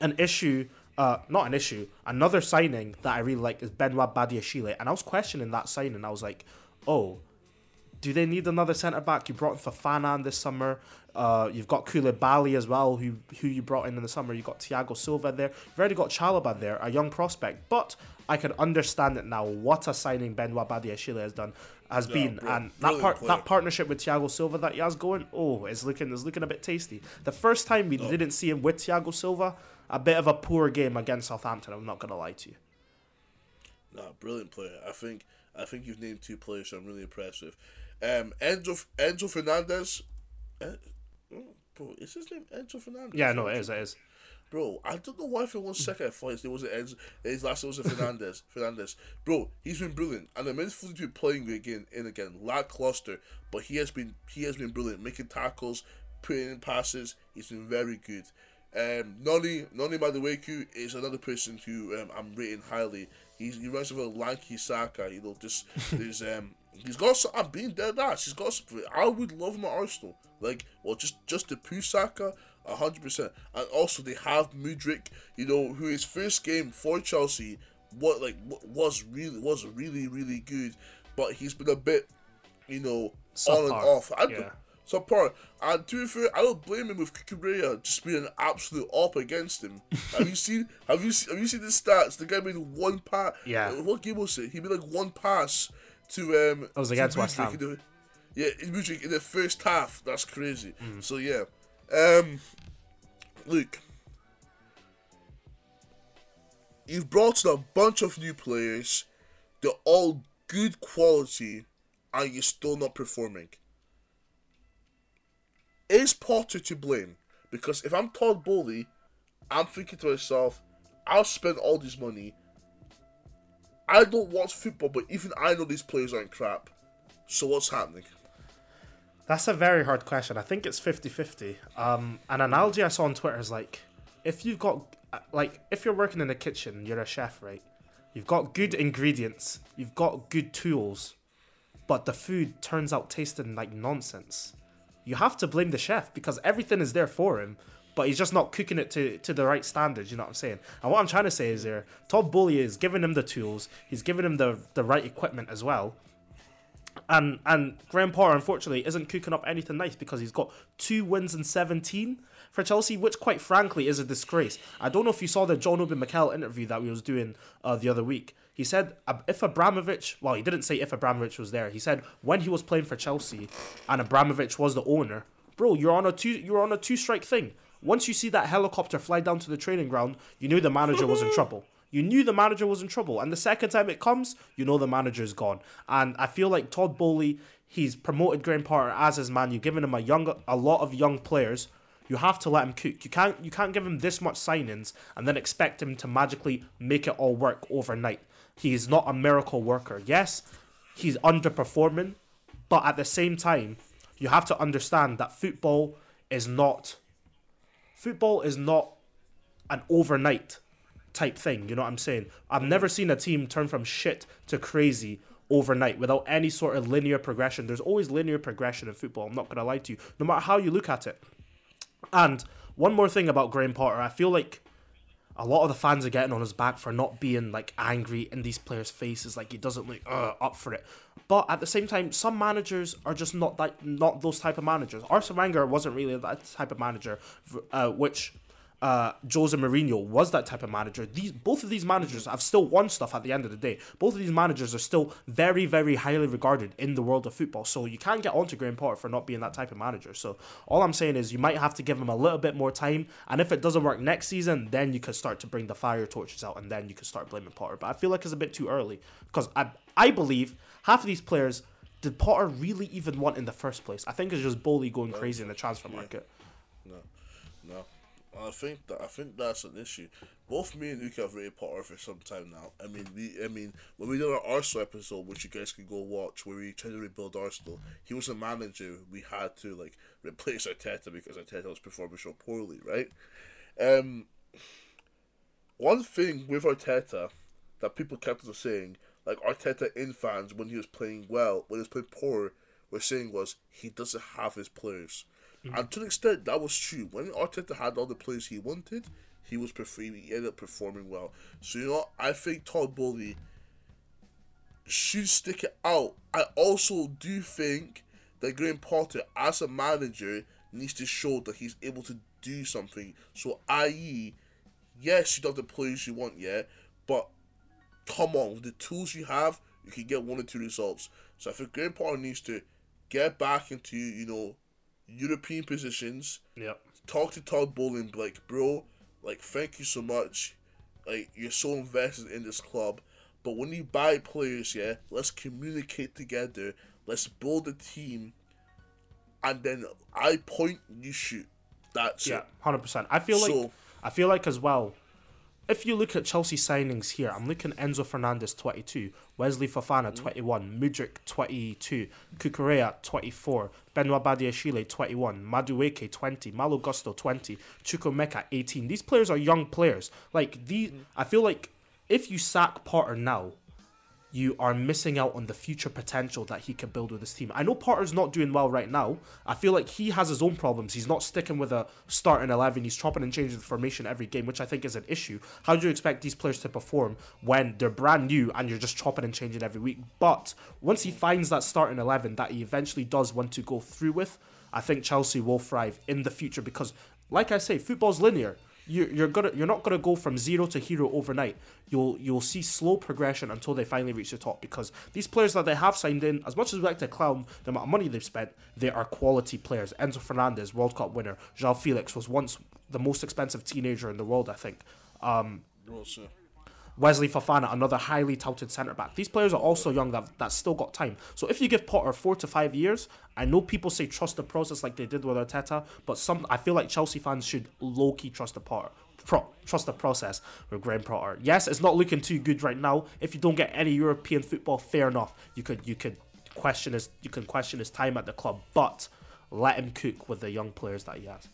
an issue uh, not an issue. Another signing that I really like is Benoit Badiashile, and I was questioning that signing. I was like, oh, do they need another centre back? You brought in Fofana this summer. Uh, you've got Koulibaly as well, who who you brought in in the summer. You've got Thiago Silva there. You've already got Chalobah there, a young prospect. But I can understand it now. What a signing Benoit Badiashile has done has yeah, been, bro, and that part that partnership with Thiago Silva that he has going, oh, it's looking it's looking a bit tasty. The first time we oh. didn't see him with Thiago Silva, a bit of a poor game against Southampton. I'm not gonna lie to you. Nah, brilliant player. I think I think you've named two players I'm really impressed with. Um, Enzo Enzo Fernandez. Uh, bro, is his name Enzo Fernandez? Yeah, no, it is. It is. Bro, I don't know why for one second I thought his name was Enzo. His last name was Fernandez. *laughs* Fernandez. Bro, he's been brilliant, and the midfield been playing again and again, lackluster, but he has been he has been brilliant, making tackles, putting in passes. He's been very good. Um, Noni Noni Madueke is another person who um, I'm rating highly. He's, he me of a lanky Saka. You know, just *laughs* there's um he's got some. I'm being dead ass. He's got some. I would love him at Arsenal. Like, well, just just the Pusaka, Saka, hundred percent. And also they have Mudryk. You know, who his first game for Chelsea, what like was really was really really good, but he's been a bit, you know, on and off. I, yeah subpar. And to be fair, I don't blame him with Cucurella just being an absolute op against him. *laughs* have you seen? Have you seen? Have you seen the stats? The guy made one pass. Yeah. What game was it? He made like one pass to um. I was against West Ham. The, yeah, in in the first half. That's crazy. Mm. So yeah, um, look. You've brought in a bunch of new players. They're all good quality, and you're still not performing. Is Potter to blame? Because if I'm Todd Boehly, I'm thinking to myself, I'll spend all this money. I don't watch football, but even I know these players aren't crap. So what's happening? That's a very hard question. I think it's 50 50. Um, an analogy I saw on Twitter is like, if you've got, like, if you're working in the kitchen, you're a chef, right? You've got good ingredients, you've got good tools, but the food turns out tasting like nonsense you have to blame the chef because everything is there for him, but he's just not cooking it to, to the right standards. You know what I'm saying? And what I'm trying to say is there, Todd Boehly is giving him the tools, he's giving him the the right equipment as well. And and Graham Potter unfortunately isn't cooking up anything nice because he's got two wins in 17 for Chelsea, which quite frankly is a disgrace. I don't know if you saw the John Obi Mikel interview that we was doing uh, the other week. He said if Abramovich, well, he didn't say if Abramovich was there. He said when he was playing for Chelsea and Abramovich was the owner, bro, you're on a two you're on a two strike thing. Once you see that helicopter fly down to the training ground, you knew the manager was in *laughs* trouble. You knew the manager was in trouble, and the second time it comes, you know the manager's gone. And I feel like Todd Boehly, he's promoted Graham Potter as his man. You've given him a young, a lot of young players you have to let him cook. You can't you can't give him this much signings and then expect him to magically make it all work overnight. He is not a miracle worker. Yes, he's underperforming, But at the same time, you have to understand that football is not football is not an overnight type thing. You know what I'm saying? I've never seen a team turn from shit to crazy overnight without any sort of linear progression. There's always linear progression in football. I'm not gonna lie to you, no matter how you look at it. And one more thing about Graham Potter, I feel like a lot of the fans are getting on his back for not being like angry in these players' faces, like he doesn't look uh, up for it. But at the same time, some managers are just not that, not those type of managers. Arsene Wenger wasn't really that type of manager, uh, which uh, Jose Mourinho was that type of manager. These both of these managers have still won stuff at the end of the day. Both of these managers are still very, very highly regarded in the world of football. So you can't get onto Graham Potter for not being that type of manager. So all I'm saying is you might have to give him a little bit more time. And if it doesn't work next season, then you could start to bring the fire torches out, and then you could start blaming Potter. But I feel like it's a bit too early because I I believe half of these players did Potter really even want in the first place? I think it's just Boehly going crazy in the transfer market. No. I think that I think that's an issue. Both me and Luke have rated Potter for some time now. I mean, we I mean when we did our Arsenal episode, which you guys can go watch, where we tried to rebuild Arsenal, he was a manager. We had to like replace Arteta because Arteta was performing so poorly, right? Um, one thing with Arteta that people kept on saying, like Arteta in fans when he was playing well, when he was playing poor, were saying was he doesn't have his players. And to an extent, that was true. When Arteta had all the players he wanted, he was performing. He ended up performing well. So you know, I think Todd Boehly should stick it out. I also do think that Graham Potter, as a manager, needs to show that he's able to do something. So, i.e., yes, you don't have the players you want yet, but come on, with the tools you have, you can get one or two results. So, I think Graham Potter needs to get back into you know European positions. Yep. Talk to Todd Boehly and like, bro, like, thank you so much. Like, you're so invested in this club. But when you buy players, yeah, let's communicate together. Let's build a team. And then I point, you shoot. That's Yeah, it. hundred percent. I feel like I feel like as well. If you look at Chelsea signings here, I'm looking Enzo Fernandez 22, Wesley Fofana hmm. 21, Mudryk 22, Cucurella 24, Benoit Badiashile 21, Madueke 20, Malo Gusto 20, Chukwuemeka 18. These players are young players. Like the, hmm. I feel like if you sack Potter now, you are missing out on the future potential that he could build with his team. I know Potter's not doing well right now. I feel like he has his own problems. He's not sticking with a starting 11. He's chopping and changing the formation every game, which I think is an issue. How do you expect these players to perform when they're brand new and you're just chopping and changing every week? But once he finds that starting 11 that he eventually does want to go through with, I think Chelsea will thrive in the future because, like I say, football's linear you, you're gonna you're not gonna go from zero to hero overnight. You'll you'll see slow progression until they finally reach the top because these players that they have signed in, as much as we like to clown the amount of money they've spent, they are quality players. Enzo Fernandez, World Cup winner. Joao Felix was once the most expensive teenager in the world, I think. Um, Well, Wesley Fofana, another highly touted centre back. These players are also young that that's still got time. So if you give Potter four to five years, I know people say trust the process like they did with Arteta, but some I feel like Chelsea fans should low key trust the Potter. Pro, trust the process with Graham Potter. Yes, it's not looking too good right now. If you don't get any European football, fair enough. You could you could question his you can question his time at the club, but let him cook with the young players that he has.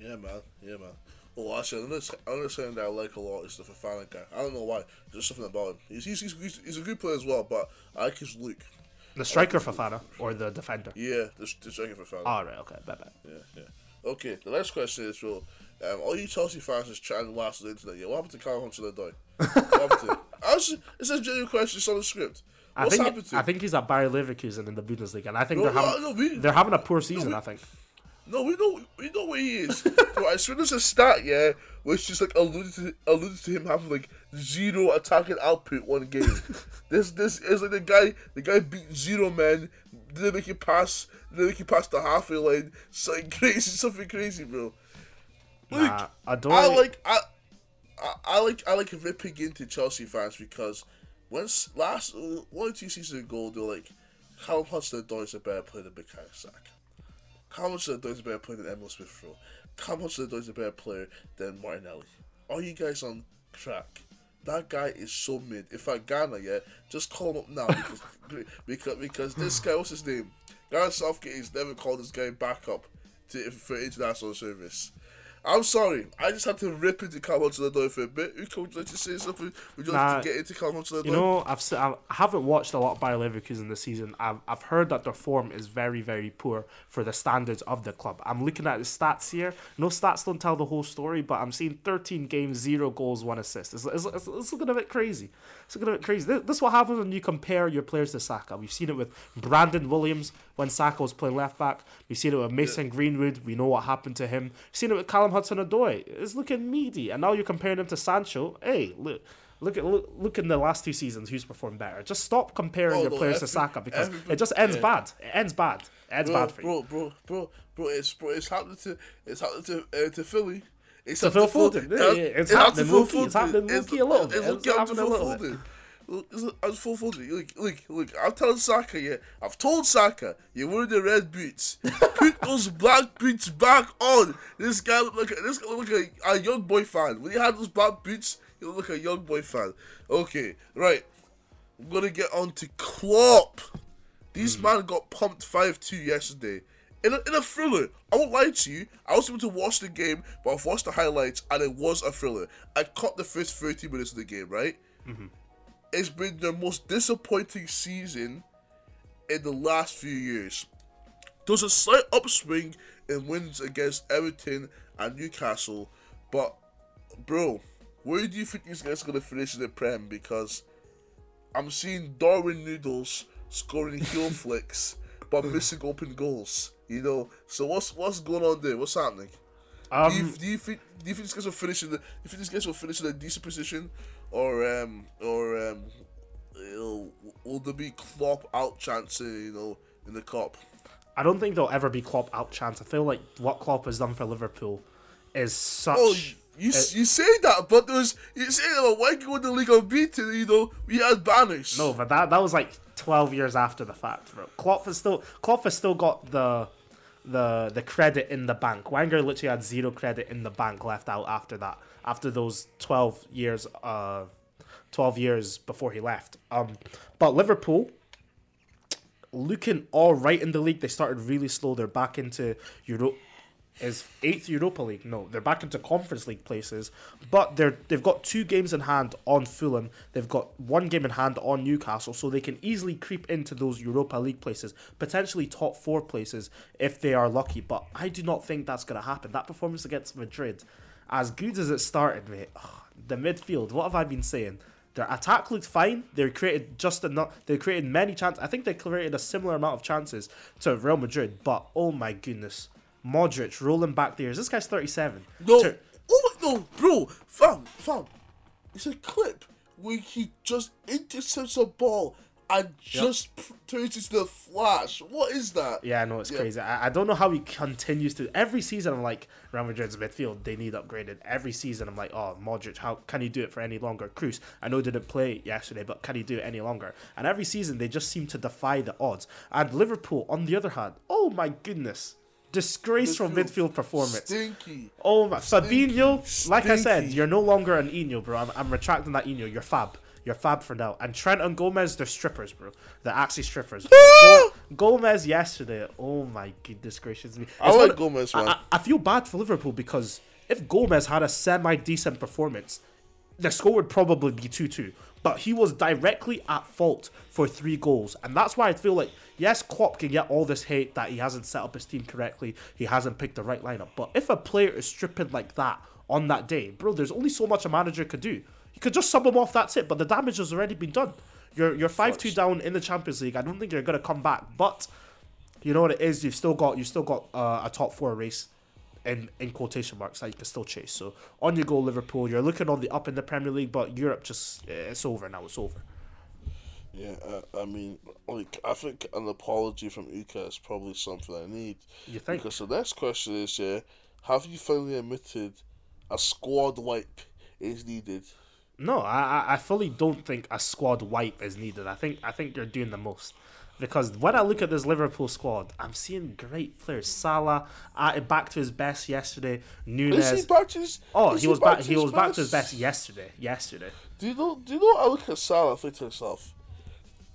Yeah, man. Yeah, man. Oh, actually, another, another signing that I like a lot is the Fofana guy. I don't know why. There's something about him. He's, he's, he's, he's a good player as well, but I like his look. The striker Fofana or the defender. Yeah, the, the striker Fofana. All right, okay, bye bye. Yeah, yeah. Okay, the next question is, well, um, all you Chelsea fans is chatting last on the internet. Yeah, what happened to Carl Hudson Odoi? What happened to him? I was, it's a genuine question. It's on the script. I What's think happened to I think he's at Bayer Leverkusen in the Bundesliga, and I think No, they're no, having no, we- they're having a poor season. we- I think. No, we know we know where he is. Bro, I swear there's a stat, yeah, which just like alluded to alluded to him having like zero attacking output one game. *laughs* this this is like the guy the guy beat zero men, didn't make it pass didn't make it past the halfway line. *laughs* Something crazy, something crazy, bro. Look, Nah, I don't. I like I, I I like I like ripping into Chelsea fans because once last one or two seasons ago they're like, Callum Hudson-Odoi is a better player than Bukayo Saka. Callum Hudson-Odoi is a better player than Emile Smith Rowe. Callum Hudson-Odoi is a better player than Martinelli. Are you guys on track? That guy is so mid. In fact, Ghana, yeah, just call him up now because *laughs* because because this guy, what's his name? Gareth Southgate has never called this guy back up to, for international service. I'm sorry. I just had to rip into Carl Hudson-Odoi for a bit. You like to say something? Would you Nah, like to get into Carl Hudson-Odoi? You know, I've I haven't watched a lot of Bayer Leverkusen this season. I've, I've heard that their form is very very poor for the standards of the club. I'm looking at the stats here. No stats don't tell the whole story, but I'm seeing 13 games, zero goals, one assist. It's, it's, it's, it's looking a bit crazy. It's looking a bit crazy. This, this is what happens when you compare your players to Saka. We've seen it with Brandon Williams when Saka was playing left back. We've seen it with Mason Greenwood. We know what happened to him. We've seen it with Callum Hudson-Odoi. It's looking meaty, and now you're comparing him to Sancho. Hey, look. Look at look, look in the last two seasons who's performed better. Just stop comparing Oh, your players to Saka because everybody- it just ends yeah. bad. It ends bad. It ends bro, bad for you. bro, bro, bro, bro, it's bro, it's happening to it's happening to uh, to Philly. It's To Phil Foden. Yeah, yeah, it's happening low-key. It's happening a little bit. It's, It's it's happening a Phil little bit. Foden. Look, it's- It's Phil Foden. Look, look, look. I'm telling Saka, yeah. I've told Saka, you're wearing the red boots. *laughs* Put those black boots back on. This guy look like a, this guy look like a, a young boy fan. When he had those black boots, he looked like a young boy fan. Okay, right. I'm gonna get on to Klopp. These Hmm. man got pumped 5-2 yesterday. In a, in a thriller. I won't lie to you. I was able to watch the game, but I've watched the highlights and it was a thriller. I caught the first 30 minutes of the game, right? It's been the most disappointing season in the last few years. There was a slight upswing in wins against Everton and Newcastle, but bro, where do you think these guys are gonna finish in the Prem? Because I'm seeing Darwin Noodles scoring heel *laughs* flicks, but missing open goals. You know, so what's what's going on there? What's happening? do, you, Um, do you think do you think these guys will finish in the? Do you think these guys will finish in a decent position, or um or um, you know, will there be Klopp out chance? You know, in the cup. I don't think there'll ever be Klopp out chance. I feel like what Klopp has done for Liverpool is such. Oh, you you say that, but there was you say that why go in the league unbeaten? You know, we had banners. No, but that that was like twelve years after the fact, bro. Klopp has still Klopp has still got the the the credit in the bank. Wenger literally had zero credit in the bank left out after that. After those twelve years, uh, twelve years before he left. Um, but Liverpool looking all right in the league. They started really slow. They're back into Europe. Is eighth Europa League? No, they're back into Conference League places, but they're they've got two games in hand on Fulham. They've got one game in hand on Newcastle, so they can easily creep into those Europa League places, potentially top four places if they are lucky. But I do not think that's going to happen. That performance against Madrid, as good as it started, mate. the midfield. What have I been saying? Their attack looked fine. They created just enough. They created many chances. I think they created a similar amount of chances to Real Madrid. But oh my goodness, Modric rolling back there. This guy's thirty-seven. no, oh my- no, bro, fam, fam. It's a clip where he just intercepts a ball and just p- turns into the flash. What is that? Yeah, I know it's Yeah. crazy. I, I don't know how he continues to. Every season, I'm like, Real Madrid's midfield, they need upgraded. Every season, I'm like, oh, Modric, how can he do it for any longer? Kroos, I know didn't play yesterday, but can he do it any longer? And every season, they just seem to defy the odds. And Liverpool, on the other hand, oh my goodness, disgraceful midfield performance. Stinky. Oh my, Fabinho, like I said, you're no longer an Eno, bro. I'm, I'm retracting that Eno. You're fab. You're fab for now. And Trent and Gomez, they're strippers, bro. They're actually strippers. *laughs* Go- Gomez yesterday, oh my goodness gracious me. I It's like one- Gomez, I, man. I, I feel bad for Liverpool because if Gomez had a semi decent performance, the score would probably be 2 2. But he was directly at fault for three goals. And that's why I feel like, yes, Klopp can get all this hate that he hasn't set up his team correctly, he hasn't picked the right lineup. But if a player is stripping like that on that day, bro, there's only so much a manager could do. He could just sub him off, that's it. But the damage has already been done. You're, you're 5 2 down in the Champions League. I don't think you're going to come back. But you know what it is. You've still got you've still got uh, a top four race in in quotation marks that you can still chase. So on you go, Liverpool. You're looking on the up in the Premier League, but Europe just eh, it's over now. It's over. Yeah, uh, I mean, like, I think an apology from Uka is probably something I need. You think? Because the next question is, yeah, have you finally admitted a squad wipe is needed? No, I I- fully don't think a squad wipe is needed. I think I think you're doing the most. because when I look at this Liverpool squad, I'm seeing great players. Salah uh, back to his best yesterday. Nunez. Is he back to his? oh, he was back back. to He his was back to his best? yesterday. Yesterday. Do you know? Do you know? I look at Salah, I think to myself,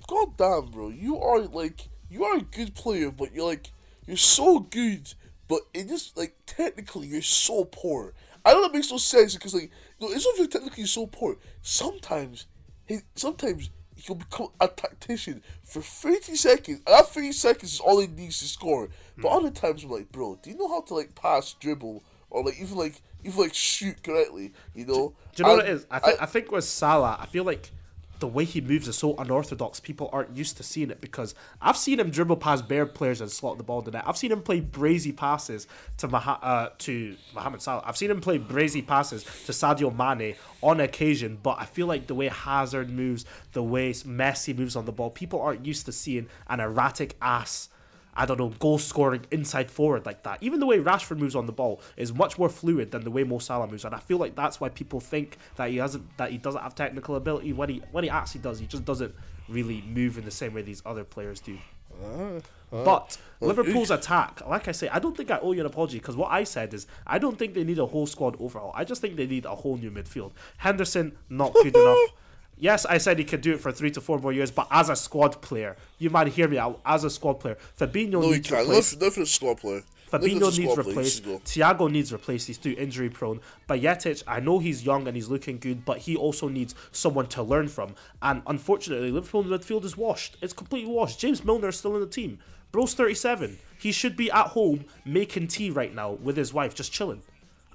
God damn, bro, you are like you are a good player, but you're like you're so good, but it just like technically you're so poor. I don't know that makes no sense because like no, it's not technically you're so poor. Sometimes, he sometimes he'll become a tactician for thirty seconds, and that thirty seconds is all he needs to score. But hmm. other times I'm like, bro, do you know how to like pass, dribble, or like even like even like shoot correctly? You know? Do you know what it is? I, th- I think with Salah, I feel like the way he moves is so unorthodox. People aren't used to seeing it because I've seen him dribble past bare players and slot the ball to net. I've seen him play brazy passes to Mah- uh, to Mohamed Salah. I've seen him play brazy passes to Sadio Mane on occasion, but I feel like the way Hazard moves, the way Messi moves on the ball, people aren't used to seeing an erratic ass. I don't know, goal scoring inside forward like that. Even the way Rashford moves on the ball is much more fluid than the way Mo Salah moves, and I feel like that's why people think that he hasn't, that he doesn't have technical ability. When he when he actually does, he just doesn't really move in the same way these other players do. Uh, uh, but uh, Liverpool's attack, like I say, I don't think I owe you an apology because what I said is I don't think they need a whole squad overhaul. I just think they need a whole new midfield. Henderson not good *laughs* enough. Yes, I said he could do it for three to four more years, but as a squad player, you might hear me out. As a squad player, Fabinho No, needs can't. replaced. Live, live for the squad player. Fabinho needs squad player. He replaced. Thiago needs replaced. He's too injury prone. Bajcetic, I know he's young and he's looking good, but he also needs someone to learn from. And unfortunately, Liverpool midfield is washed. It's completely washed. James Milner is still in the team. Bro's 37. He should be at home making tea right now with his wife, just chilling.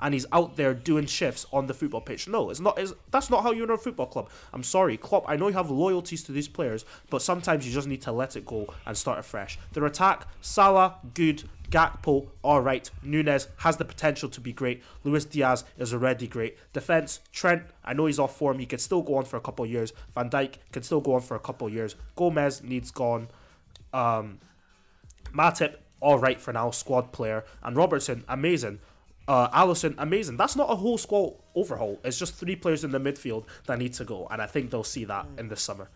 And he's out there doing shifts on the football pitch. No, it's not. It's, that's not how you run a football club. I'm sorry, Klopp. I know you have loyalties to these players, but sometimes you just need to let it go and start afresh. Their attack: Salah, good. Gakpo, all right. Nunez has the potential to be great. Luis Diaz is already great. Defense: Trent. I know he's off form. He could still go on for a couple of years. Van Dijk can still go on for a couple years. Gomez needs gone. Um, Matip, all right for now, squad player, and Robertson, amazing. Uh, Alisson, amazing. That's not a whole squad overhaul. It's just three players in the midfield that need to go, and I think they'll see that in the summer.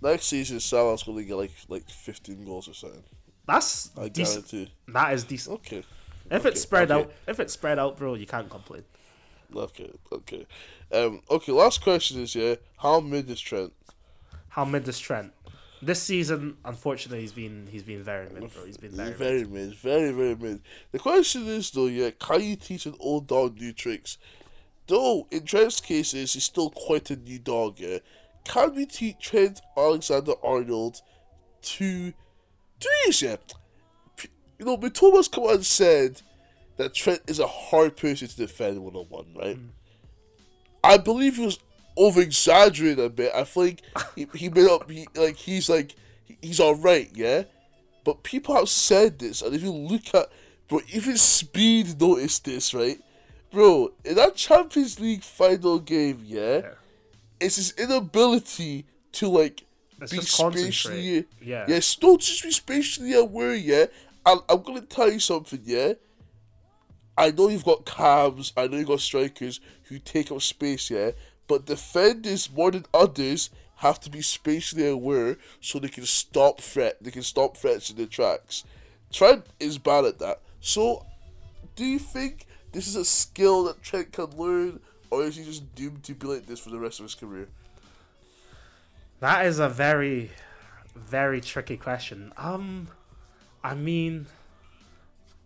Next season, Salah's going to get like like 15 goals or something. That's I decent. guarantee. That is decent. Okay. If it's spread okay. out, if it's spread out, bro, you can't complain. Okay. Okay. Um. Okay. Last question is yeah. How mid is Trent? How mid is Trent? This season, unfortunately, he's been he's been very mid, bro. He's been very, Very, mid. mid. Very very mid. The question is though, yeah, can you teach an old dog new tricks? Though in Trent's cases, he's still quite a new dog. Yeah. Can we teach Trent Alexander Arnold to do this? Yeah. You know, when Thomas come out and said that Trent is a hard person to defend one on one, right? Mm. I believe he was over exaggerating a bit. I think he, he made up he like he's like he's alright, yeah. But people have said this, and if you look at bro, even Speed noticed this, right? Bro, in that Champions League final game, yeah, Yeah. it's his inability to like Let's be spatially Yeah. Yes, don't just be spatially aware, yeah. I, I'm gonna tell you something, yeah. I know you've got cabs, I know you've got strikers who take up space, yeah. But defenders more than others have to be spatially aware so they can stop threat. They can stop threats in their tracks. Trent is bad at that. So, do you think this is a skill that Trent can learn, or is he just doomed to be like this for the rest of his career? That is a very, very tricky question. Um, I mean,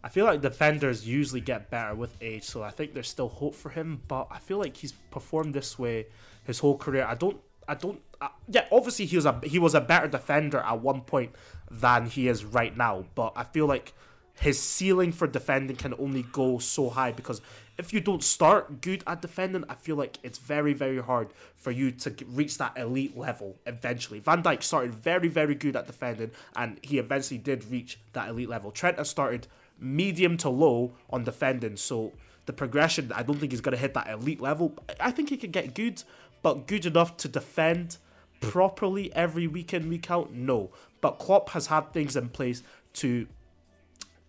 I feel like defenders usually get better with age, so I think there's still hope for him. But I feel like he's performed this way his whole career. I don't, I don't. Uh, yeah, obviously he was a he was a better defender at one point than he is right now. But I feel like his ceiling for defending can only go so high because if you don't start good at defending, I feel like it's very, very hard for you to reach that elite level eventually. Van Dijk started very, very good at defending, and he eventually did reach that elite level. Trent has started medium to low on defending, so the progression, I don't think he's going to hit that elite level. I think he can get good, but good enough to defend properly every week in, week out, no. But Klopp has had things in place to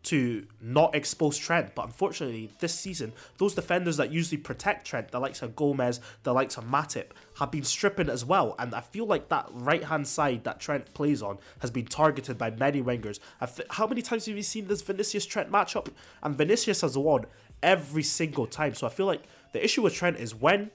to not expose Trent. But unfortunately, this season, those defenders that usually protect Trent, the likes of Gomez, the likes of Matip, have been stripping as well. And I feel like that right hand side that Trent plays on has been targeted by many wingers. How many times have you seen this Vinicius Trent matchup? And Vinicius has won every single time. So I feel like the issue with Trent is when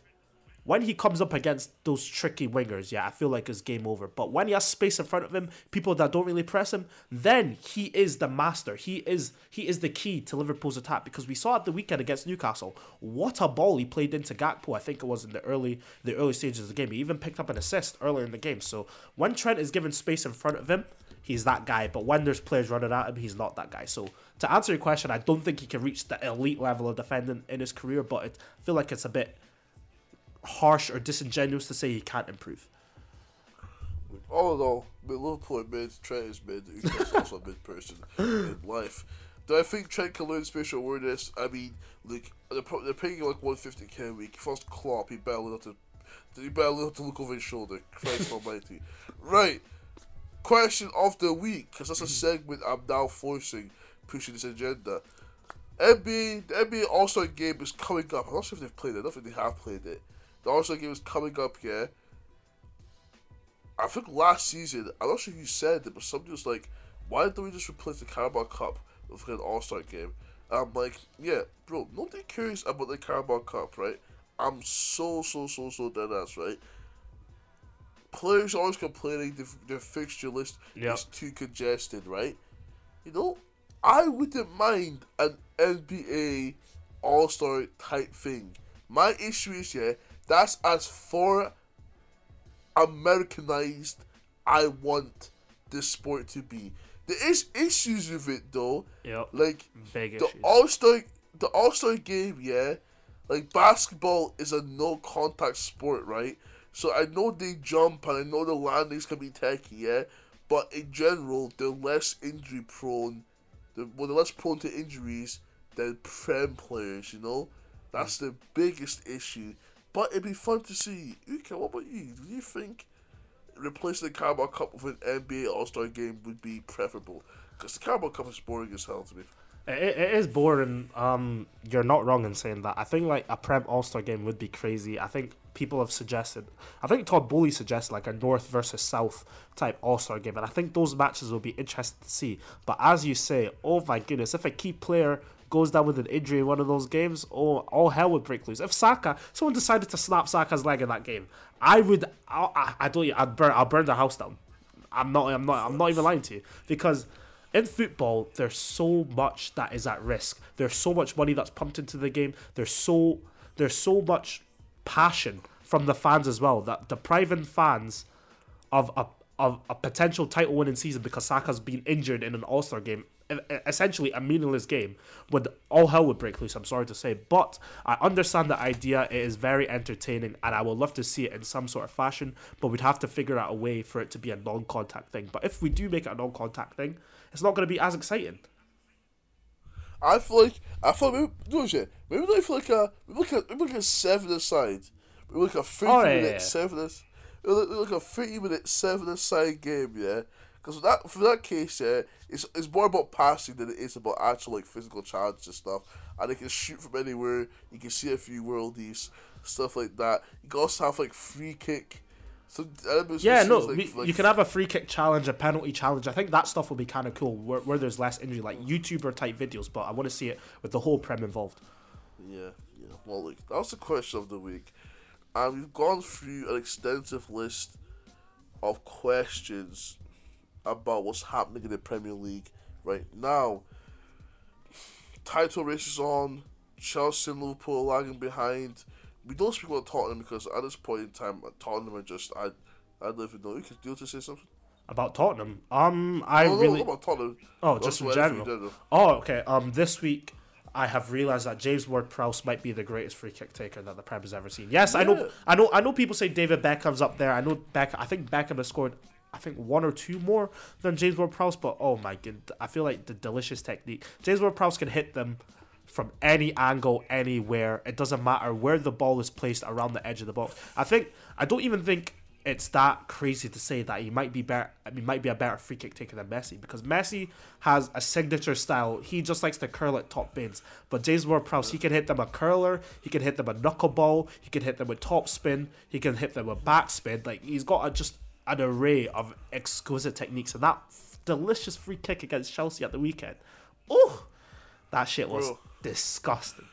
when he comes up against those tricky wingers, yeah, I feel like it's game over. But when he has space in front of him, people that don't really press him, then he is the master. He is he is the key to Liverpool's attack because we saw at the weekend against Newcastle what a ball he played into Gakpo. I think it was in the early the early stages of the game. He even picked up an assist earlier in the game. So when Trent is given space in front of him, he's that guy. But when there's players running at him, he's not that guy. So to answer your question, I don't think he can reach the elite level of defending in his career, but I feel like it's a bit harsh or disingenuous to say he can't improve. All in all, Liverpool mid, Trent is mid, he's *laughs* also a mid person in life. Do I think Trent can learn spatial awareness? I mean, like they're, they're paying him like 150k a week. First Klopp, he better learn to, he better learn to look over his shoulder. Christ *laughs* Almighty! Right, question of the week, because that's a mm-hmm. segment I'm now forcing, pushing this agenda. NBA, the NBA All Star Game is coming up. I'm not sure if they've played it. I don't think they have played it. The All Star Game is coming up, yeah. I think last season, I'm not sure you said it, but somebody was like, why don't we just replace the Carabao Cup with an All Star game? And I'm like, yeah, bro, nobody cares about the Carabao Cup, right? I'm so, so, so, so dead ass, right? Players are always complaining the, their fixture list Yep. is too congested, right? You know, I wouldn't mind an NBA All Star type thing. My issue is, yeah, that's as far Americanized I want this sport to be. There is issues with it though. Yep. Like Big the. All Star the All Star game, yeah. Like basketball is a no contact sport, right? So I know they jump and I know the landings can be techy, yeah. But in general, they're less injury prone. They're, well, they're less prone to injuries than prem players. You know, that's mm. the biggest issue. But it'd be fun to see. Uka, what about you? Do you think replacing the Carabao Cup with an NBA All Star game would be preferable? Because the Carabao Cup is boring as hell to me. It, it is boring. Um, you're not wrong in saying that. I think like a Prem All Star game would be crazy. I think people have suggested. I think Todd Boehly suggested like a North versus South type All Star game, and I think those matches will be interesting to see. But as you say, oh my goodness, if a key player goes down with an injury in one of those games, oh, all hell would break loose. If Saka, someone decided to snap Saka's leg in that game, I would, I, I, don't, I'd burn, I'll burn the house down. I'm not, I'm not, I'm not even lying to you because in football, there's so much that is at risk. There's so much money that's pumped into the game. There's so there's so much passion from the fans as well that depriving fans of a of a potential title winning season because Saka's been injured in an All Star game, essentially a meaningless game, would all hell would break loose. I'm sorry to say, but I understand the idea. It is very entertaining, and I would love to see it in some sort of fashion. But we'd have to figure out a way for it to be a non-contact thing. But if we do make it a non-contact thing, it's not going to be as exciting. I feel like I feel maybe no shit. Maybe like like a maybe like a maybe like a seven aside. Maybe like a thirty Oh, yeah, minute yeah. seven like, like a thirty minute seven aside game, yeah. Because that for that case, yeah, it's it's more about passing than it is about actual like physical challenge and stuff. And they can shoot from anywhere. You can see a few worldies, stuff like that. You can also have like free kick. So Yeah, no, like, we, like you can have a free kick challenge, a penalty challenge. I think that stuff will be kind of cool where, where there's less injury, like YouTuber type videos. But I want to see it with the whole prem involved. Yeah, yeah. Well, look, that was the question of the week. And we've gone through an extensive list of questions about what's happening in the Premier League right now. Title race is on. Chelsea and Liverpool are lagging behind. We don't speak about Tottenham because at this point in time, Tottenham are just I, I don't even know. You could do to say something. About Tottenham, um, I no, no, really about Tottenham. oh just in everything general. Oh, okay. Um, this week I have realized that James Ward-Prowse might be the greatest free kick taker that the Prem has ever seen. Yes, I know, I know, I know. People say David Beckham's up there. I know Beck. I think Beckham has scored. I think one or two more than James Ward-Prowse. But oh my god, I feel like the delicious technique. James Ward-Prowse can hit them from any angle, anywhere. It doesn't matter where the ball is placed around the edge of the box. I think I don't even think it's that crazy to say that he might be better. Mean, might be a better free kick taker than Messi because Messi has a signature style. He just likes to curl at top bins. But James Ward-Prowse, he can hit them a curler. He can hit them a knuckleball. He can hit them with top spin. He can hit them with backspin. Like he's got a, just an array of exquisite techniques. And that f- delicious free kick against Chelsea at the weekend. Oh, that shit was Bro. disgusting.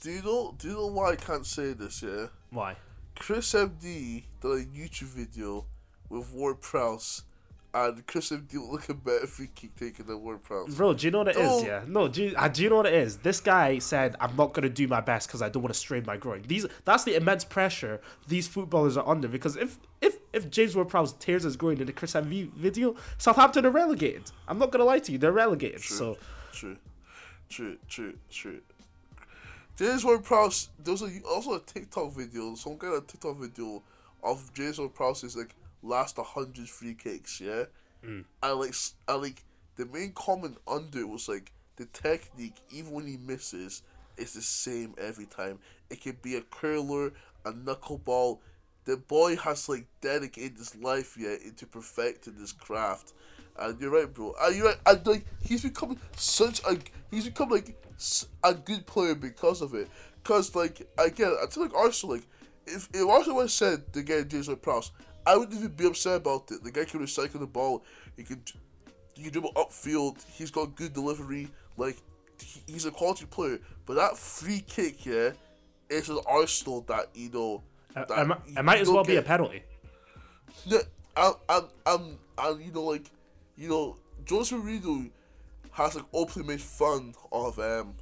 Do you know? Do you know why I can't say this? Yeah, Why? Chris MD did a YouTube video with Ward Prowse, and Chris MD look looking better free kick taking than Ward Prowse. Bro, do you know what it is? Yeah, no. Do you, uh, do you know what it is? This guy said, "I'm not gonna do my best because I don't want to strain my groin." These that's the immense pressure these footballers are under. Because if if if James Ward-Prowse tears his groin in the Chris MD video, Southampton are relegated. I'm not gonna lie to you, they're relegated. So True, true, true, true. James Ward Prowse. There was a, also a TikTok video. Some kind of TikTok video of James Ward Prowse's like last hundred free kicks. Yeah, mm. and like s- and like the main comment under it was like the technique, even when he misses, is the same every time. It can be a curler, a knuckleball. The boy has like dedicated his life yeah into perfecting this craft. And you're right, bro. And you're right. And like he's becoming such a he's become like a good player because of it. Cause like again, I feel like Arsenal like if if Arsenal had said to get James Ward-Prowse, I wouldn't even be upset about it. The guy can recycle the ball. He can he can dribble upfield. He's got good delivery. Like he, he's a quality player. But that free kick, yeah, it's an Arsenal that you know. Mi- you it might as well be a get. penalty. Yeah, and, and, and, and you know, like, you know, Jose Mourinho has like openly made fun of um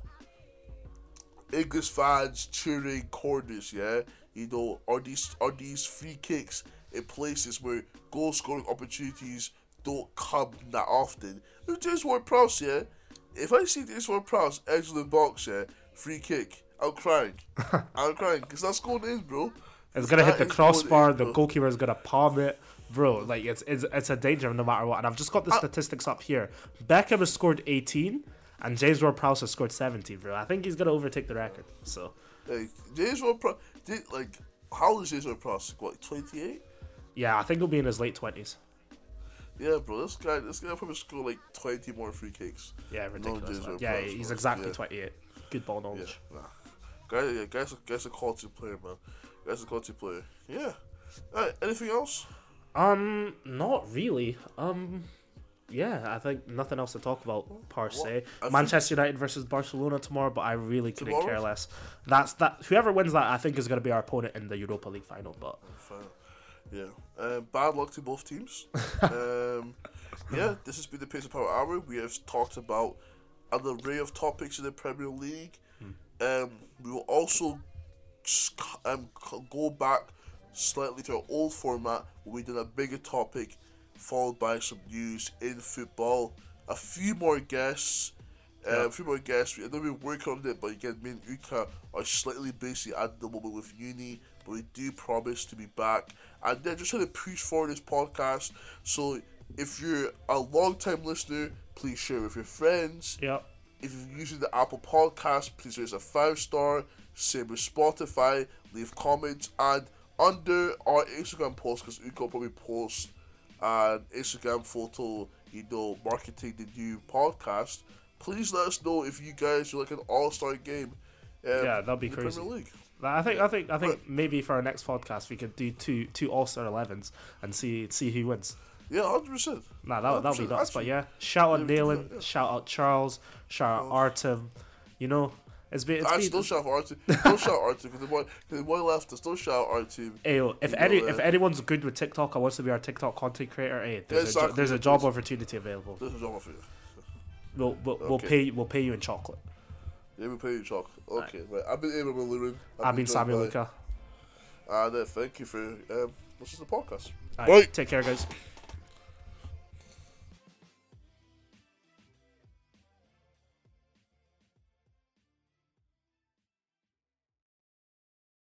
English fans cheering corners. Yeah, you know, are these are these free kicks in places where goal scoring opportunities don't come that often? If James Ward-Prowse, yeah, if I see James Ward-Prowse edge of the box, yeah, free kick, I'm crying. *laughs* I'm crying because that's going in, bro. It's gonna hit the crossbar. The goalkeeper is gonna palm it, bro. Like it's it's it's a danger no matter what. And I've just got the ah. statistics up here. Beckham has scored 18, and James Ward-Prowse has scored 17, bro. I think he's gonna overtake the record. So Like James Ward Prowse, did like how old is James Ward Prowse? What twenty eight? yeah, I think he'll be in his late 20s. Yeah, bro. This guy, this guy probably scored like twenty more free kicks. Yeah, ridiculous. Ward-Prowse Yeah, he's exactly yeah. 28. Good ball Yeah, knowledge. nah. Guy, yeah, guy's a, guy's a quality player, man. Guy's a quality player. Yeah. Alright, anything else? Um, not really. Um, yeah, I think nothing else to talk about per se. Manchester United versus Barcelona tomorrow, but I really couldn't Tomorrow? care less. That's that. Whoever wins that, I think, is going to be our opponent in the Europa League final. But Yeah. Um, bad luck to both teams. *laughs* um, yeah, this has been the Pace of Power Hour. We have talked about an array of topics in the Premier League. Um, we will also um, go back slightly to our old format where we did a bigger topic followed by some news in football. A few more guests. Uh, A few more guests. I know we're working on it, but again, me and Uka are slightly busy at the moment with uni, but we do promise to be back. And then just trying to push forward this podcast. So if you're a long time listener, please share with your friends. yeah, If you're using the Apple Podcast, please raise a five star. Same with Spotify. Leave comments and under our Instagram post because will probably post an Instagram photo, you know, marketing the new podcast. Please let us know if you guys are like an all star game. Um, Yeah, that'd be crazy. Premier League. I think I think I think maybe for our next podcast we could do two two All Star 11s and see see who wins. Yeah, hundred percent. Nah, that that'll be 100%, nuts. But yeah, shout out Yeah, we can do Nayland, that, yeah. shout out Charles, shout out Artem. You know, it's been it's Actually, been. don't shout out our team. Don't shout out our team because the boy, the boy left us. Don't shout out our team. Ayo, if You any if anyone's good with TikTok or wants to be our TikTok content creator, hey, there's, a, jo- exactly, there's a job opportunity available. Is all for you. We'll we'll, we'll pay we'll pay you in chocolate. Yeah, we pay you in chocolate. Okay, right. I've been Abraham Malurin. I've been Samuel Luca. And uh, thank you for um, listening to the podcast. Alright, Bye. take care, guys.